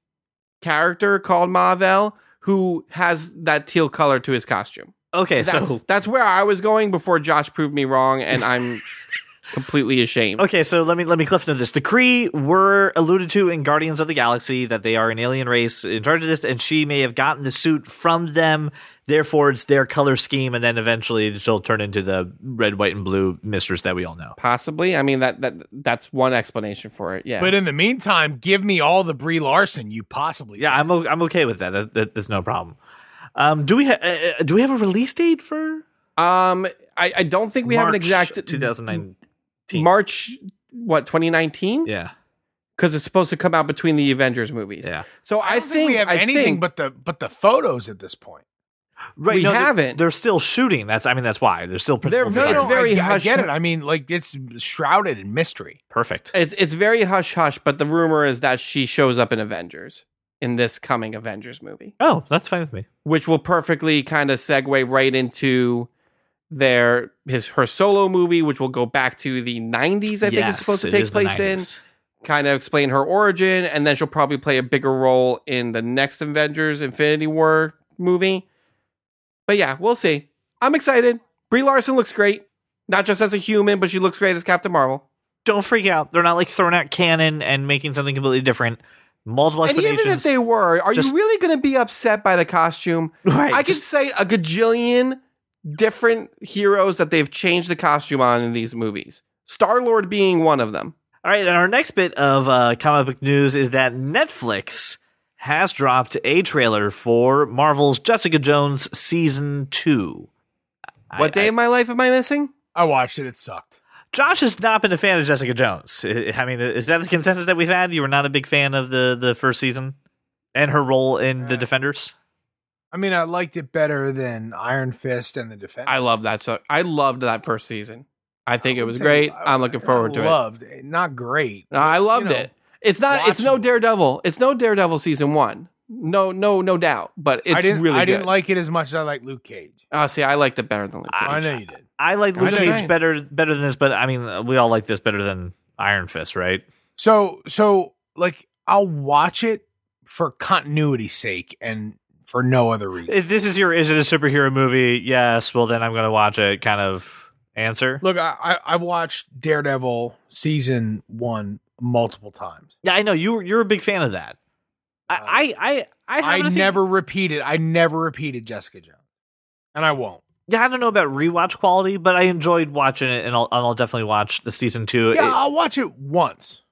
character called Mar-Vell who has that teal color to his costume. Okay, That's, so that's where I was going before Josh proved me wrong, and I'm completely ashamed. Okay, so let me let me cliff note this. The Kree were alluded to in Guardians of the Galaxy that they are an alien race in charge of this, and she may have gotten the suit from them. Therefore, it's their color scheme, and then eventually she'll turn into the red, white, and blue mistress that we all know. Possibly. I mean that that that's one explanation for it. Yeah. But in the meantime, give me all the Brie Larson you possibly. Yeah, I'm o- I'm okay with that. that, that there's no problem. Um, do we ha- uh, uh, do we have a release date for um, I, I don't think we have an exact 2019? March what 2019 Yeah, because it's supposed to come out between the Avengers movies. yeah. So I, I, don't think, think we have I anything think, but the but the photos at this point. Right, We no, they- haven't. They're still shooting. That's I mean that's why they're still principal. They're- photography. it's very I, I hush- get it. I mean, like it's shrouded in mystery. perfect. it's it's very hush hush. But the rumor is that she shows up in Avengers in this coming Avengers movie. Oh, that's fine with me. which will perfectly kind of segue right into their his her solo movie, which will go back to the '90s. I think is supposed to take place in. Kind of explain her origin, and then she'll probably play a bigger role in the next Avengers Infinity War movie. But yeah, we'll see. I'm excited. Brie Larson looks great, not just as a human, but she looks great as Captain Marvel. don't freak out. They're not like throwing out canon and making something completely different. Multiple And even if they were, are Just- you really going to be upset by the costume? right, I could say a gajillion different heroes that they've changed the costume on in these movies. Star Lord being one of them. all right. And our next bit of uh, comic book news is that Netflix has dropped a trailer for Marvel's Jessica Jones season two. What I- day I- of my life am I missing? I watched it. It sucked. Josh has not been a fan of Jessica Jones. I I mean, is that the consensus that we've had? You were not a big fan of the the first season and her role in the Defenders. I mean, I liked it better than Iron Fist and the Defender. I love that. So I loved that first season. I think it was Say- great. I- I'm looking forward to it. Loved it. Not great. No, I loved You know, it. It's not. It's no Daredevil. It's no Daredevil season one. No, no, no doubt. But it's I didn't. really I good. didn't like it as much as I like Luke Cage. Oh, see, I liked it better than Luke Cage. I know you did. I like Luke Cage saying. better better than this, but I mean, we all like this better than Iron Fist, right? So, so like, I'll watch it for continuity's sake and for no other reason. If this is your is it a superhero movie? Yes. Well, then I'm going to watch it. Kind of answer. Look, I, I I've watched Daredevil season one multiple times. Yeah, I know you. You're a big fan of that. I uh, I I I, I think- never repeated. I never repeated Jessica Jones, and I won't. Yeah, I don't know about rewatch quality, but I enjoyed watching it, and I'll, and I'll definitely watch the season two. Yeah, It- I'll watch it once.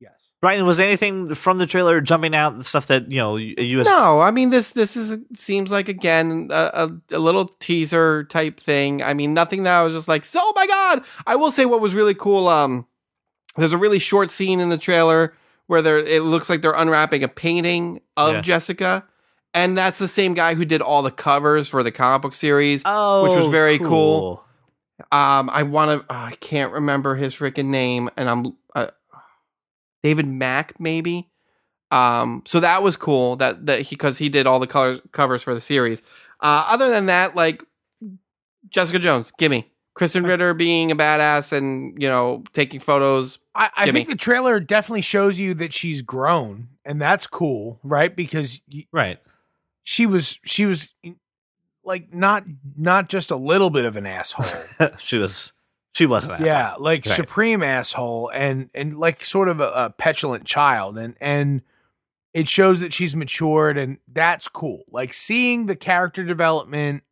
Yes. Brian, was anything from the trailer jumping out? The stuff that you know, you as No, I mean this. This is seems like again a, a, a little teaser type thing. I mean nothing that I was just like, so, oh my god! I will say what was really cool. Um, there's a really short scene in the trailer where there it looks like they're unwrapping a painting of Yeah. Jessica, and that's the same guy who did all the covers for the comic book series. oh, which was very cool. Um, I want to. I can't remember his freaking name, and I'm uh, David Mack, maybe. Um, so that was cool that that he because he did all the colors covers for the series. Uh, other than that, like Jessica Jones, gimme Krysten Ritter being a badass and you know taking photos. I, I think the trailer definitely shows you that she's grown, and that's cool, right? Because y- Right. She was she was like not not just a little bit of an asshole. she was. She was an asshole. yeah, like Right. supreme asshole, and and like sort of a, a petulant child, and and it shows that she's matured, and that's cool. Like seeing the character development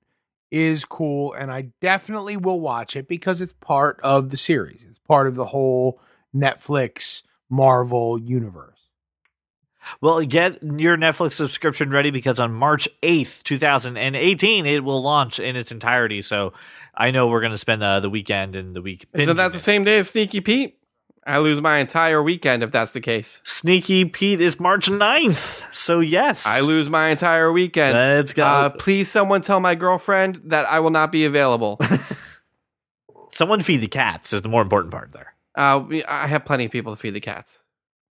is cool, and I definitely will watch it because it's part of the series. It's part of the whole Netflix Marvel universe. Well, get your Netflix subscription ready because on March 8th, 2018, it will launch in its entirety. So I know we're going to spend uh, the weekend and the week. Isn't that the same day as Sneaky Pete? I lose my entire weekend if that's the case. Sneaky Pete is March 9th. So, yes. I lose my entire weekend. Let's go. Uh, please, someone tell my girlfriend that I will not be available. Someone feed the cats is the more important part there. uh, I have plenty of people to feed the cats,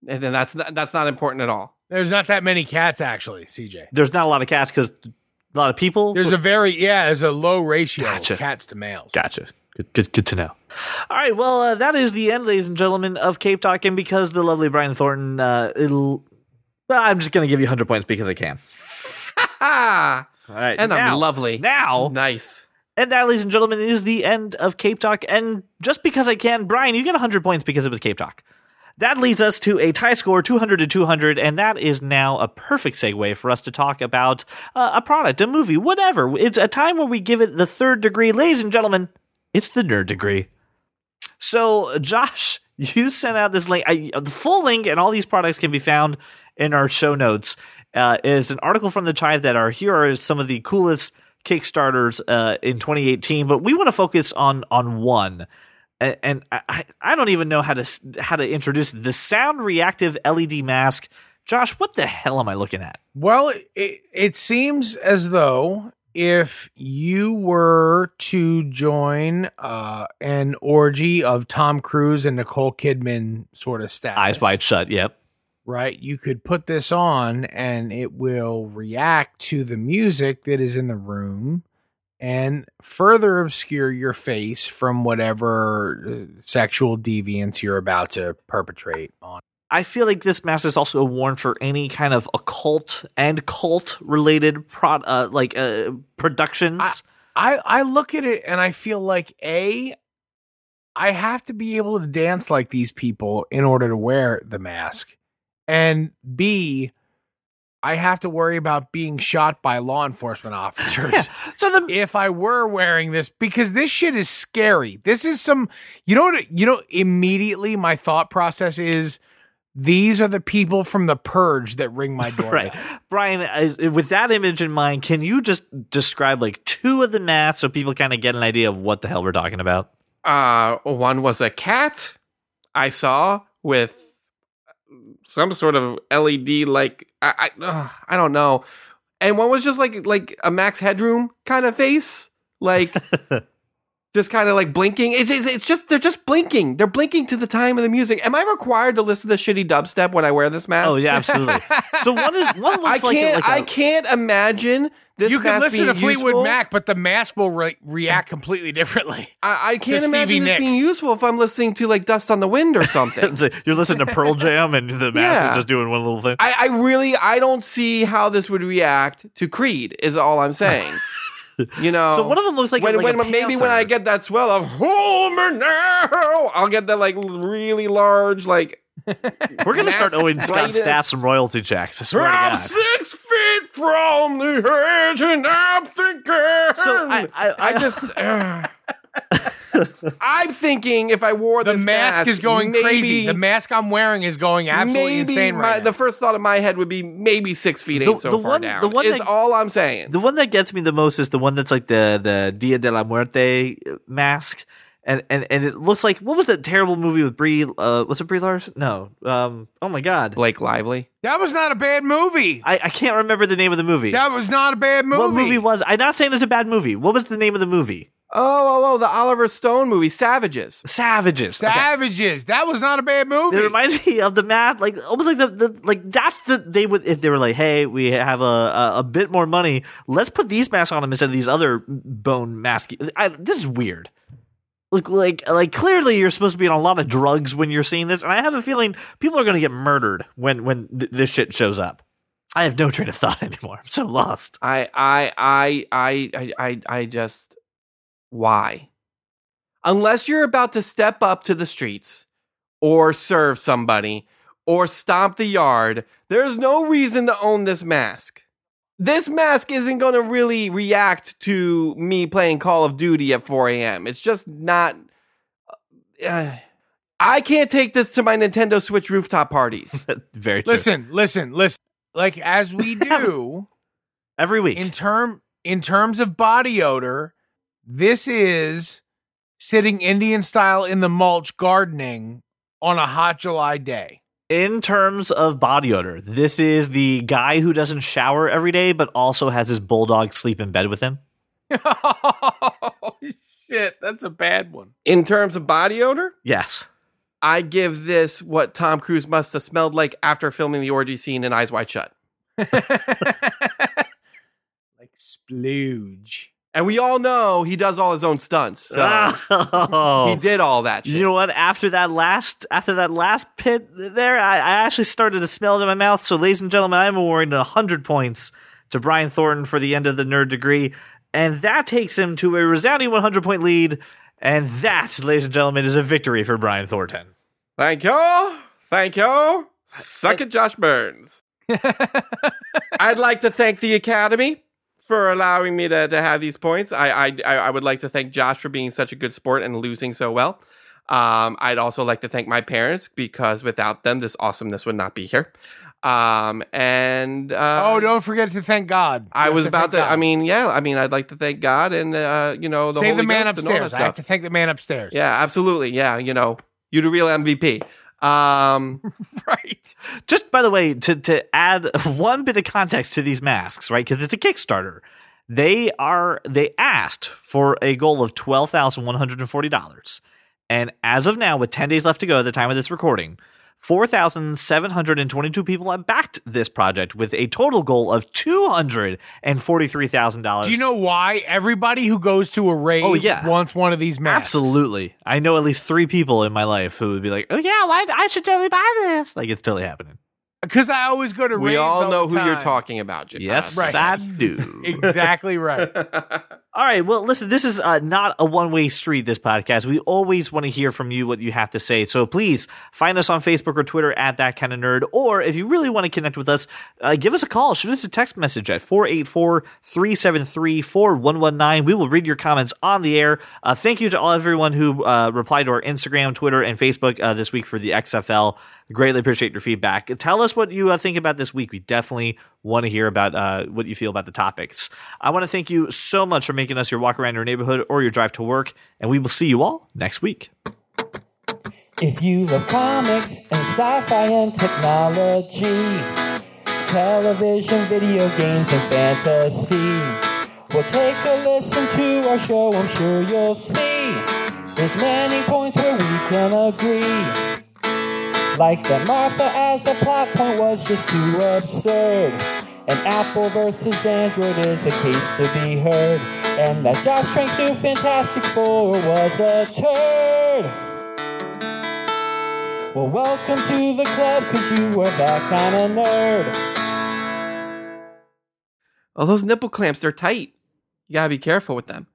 and then that's not, that's not important at all. There's not that many cats actually, CJ. There's not a lot of cats because a lot of people. There's a very yeah, there's a low ratio Gotcha. of cats to males. Gotcha. Good, good, good to know. All right, well, uh, that is the end, ladies and gentlemen, of Cape Talk. And because the lovely Brian Thornton, uh, it'll. Well, I'm just going to give you 100 points because I can. All right. and now, I'm lovely. Now, nice. and that, ladies and gentlemen, is the end of Cape Talk. And just because I can, Brian, you get 100 points because it was Cape Talk. That leads us to a tie score, 200 to 200, and that is now a perfect segue for us to talk about uh, a product, a movie, whatever. It's a time where we give it the third degree. Ladies and gentlemen, it's the nerd degree. So, Josh, you sent out this link. I, the full link and all these products can be found in our show notes. Uh, is an article from the Chive that are here are some of the coolest Kickstarters uh, in 2018, but we want to focus on on one. And, and I, I don't even know how to how to introduce the sound reactive LED mask. Josh, what the hell am I looking at? Well, it, it seems as though if you were to join uh, an orgy of Tom Cruise and Nicole Kidman sort of status, Eyes wide shut. Yep. right? You could put this on and it will react to the music that is in the room and further obscure your face from whatever uh, sexual deviance you're about to perpetrate on. I feel like this mask is also a worn for any kind of occult and cult related prod, uh, like uh, productions. I I look at it and I feel like a I have to be able to dance like these people in order to wear the mask. And B I have to worry about being shot by law enforcement officers. so the if I were wearing this because this shit is scary. This is some you know what you know immediately my thought process is these are the people from the purge that ring my door. right, Brian, is, with that image in mind, can you just describe like two of the masks so people kind of get an idea of what the hell we're talking about? Uh, one was a cat I saw with some sort of LED, like I I, ugh, I don't know, and one was just like like a Max Headroom kind of face, like just kind of like blinking. It's, it's it's just they're just blinking. They're blinking to the time of the music. Am I required to listen to shitty dubstep when I wear this mask? Oh yeah, absolutely. so one is one I looks like, can't. like a- I can't imagine this. you can mask listen to being Fleetwood useful. Mac, but the mask will re- react completely differently. I, I can't Stevie imagine this being useful if I'm listening to like Dust on the Wind or something. So you're listening to Pearl Jam and the mask Yeah. is just doing one little thing. I, I really I don't see how this would react to Creed. Is all I'm saying. You know. So one of them looks like a- when, like a when maybe when. I get that swell of hold me now, I'll get that like really large like We're gonna start owing Scott. Stapp some royalty checks. I swear to I'm God. six feet from the edge and I'm thinking. So I, I, I, I just. ugh. I'm thinking if I wore The this mask, is going maybe, crazy. The mask I'm wearing is going absolutely maybe insane my, now. the first thought in my head would be maybe six feet ain't The- so the far one- down. the one is that- all I'm saying. the one that gets me the most is the one that's like the the Dia de la Muerte mask, and and and it looks like what was that terrible movie with Brie? Uh, was it Brie Larson? No. Um. Oh my God. Blake Lively. that was not a bad movie. I, I can't remember the name of the movie. That was not a bad movie. What movie was? I'm not saying it's a bad movie. What was the name of the movie? Oh, oh, oh, the Oliver Stone movie, Savages. Savages. Okay. Savages. That was not a bad movie. It reminds me of the math, like almost like the, the like that's the they would if they were like, hey, we have a a, a bit more money, let's put these masks on them instead of these other bone masks. I, this is weird. Like like like clearly you're supposed to be on a lot of drugs when you're seeing this, and I have a feeling people are going to get murdered when when th- this shit shows up. I have no train of thought anymore. I'm so lost. I, I, I, I, I, I, I just why? Unless you're about to step up to the streets or serve somebody or stomp the yard, there's no reason to own this mask. This mask isn't going to really react to me playing Call of Duty at 4 a.m. It's just not. uh, I can't take this to my Nintendo Switch rooftop parties. Very true. Listen, listen, listen. Like as we do every week. in term in terms of body odor, this is sitting Indian style in the mulch gardening on a hot July day. in terms of body odor, this is the guy who doesn't shower every day, but also has his bulldog sleep in bed with him. oh shit, that's a bad one. In terms of body odor, Yes. I give this what Tom Cruise must have smelled like after filming the orgy scene in Eyes Wide Shut. like splooge. And we all know he does all his own stunts. So Oh. he did all that shit. You know what? After that last, after that last pit there, I, I actually started to smell it in my mouth. So, ladies and gentlemen, I'm awarding hundred points to Brian Thornton for the end of the nerd degree, and that takes him to a resounding 100 point lead. And that, ladies and gentlemen, is a victory for Brian Thornton. Thank you. Thank you. Suck it, Josh Burns. I'd like to thank the Academy for allowing me to, to have these points. I, I I would like to thank Josh for being such a good sport and losing so well. Um, I'd also like to thank my parents because without them, this awesomeness would not be here. Um, and uh, oh, don't forget to thank God. You I was about to. God. I mean, yeah. I mean, I'd like to thank God and uh, you know the save Holy the man Ghost and all that upstairs. I have to thank the man upstairs. Yeah, absolutely. Yeah, you know, you're the real MVP. Um, right. Just by the way, to to add one bit of context to these masks, right? Because it's a Kickstarter. They are they asked for a goal of twelve thousand one hundred and forty dollars, and as of now, with ten days left to go at the time of this recording, four thousand seven hundred and twenty two people have backed this project with a total goal of two hundred and forty three thousand dollars. Do you know why everybody who goes to a rave Oh, yeah. wants one of these masks? Absolutely, I know at least three people in my life who would be like, "Oh yeah, well, I, I should totally buy this." Like it's totally happening. Because I always go to we raves all all know the who you're talking about. Japan. Yes, Right. I do. Exactly right. All right. Well, listen, this is uh, not a one way street, this podcast. We always want to hear from you what you have to say. So please find us on Facebook or Twitter at that kind of nerd. Or if you really want to connect with us, uh, give us a call. Shoot us a text message at 484 373 4119. We will read your comments on the air. Uh, thank you to all everyone who uh, replied to our Instagram, Twitter, and Facebook uh, this week for the XFL. Greatly appreciate your feedback. Tell us what you uh, think about this week. We definitely want to hear about uh, what you feel about the topics. I want to thank you so much for making us your walk around your neighborhood or your drive to work, and we will see you all next week. If you love comics and sci-fi and technology, television, video games, and fantasy, well, take a listen to our show. I'm sure you'll see there's many points where we can agree. Like that Martha as a plot point was just too absurd. And Apple versus Android is a case to be heard. And that Josh Trank's new Fantastic Four was a turd. Well, welcome to the club, cause you are that kind of nerd. Well, those nipple clamps, they're tight. You gotta be careful with them.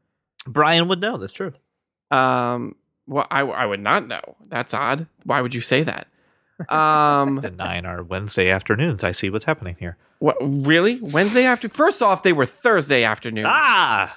Brian would know. That's true. Um, well, I, I would not know. That's odd. Why would you say that? Um, Denying our Wednesday afternoons. I see what's happening here. what, really? Wednesday after? First off, they were Thursday afternoon. Ah!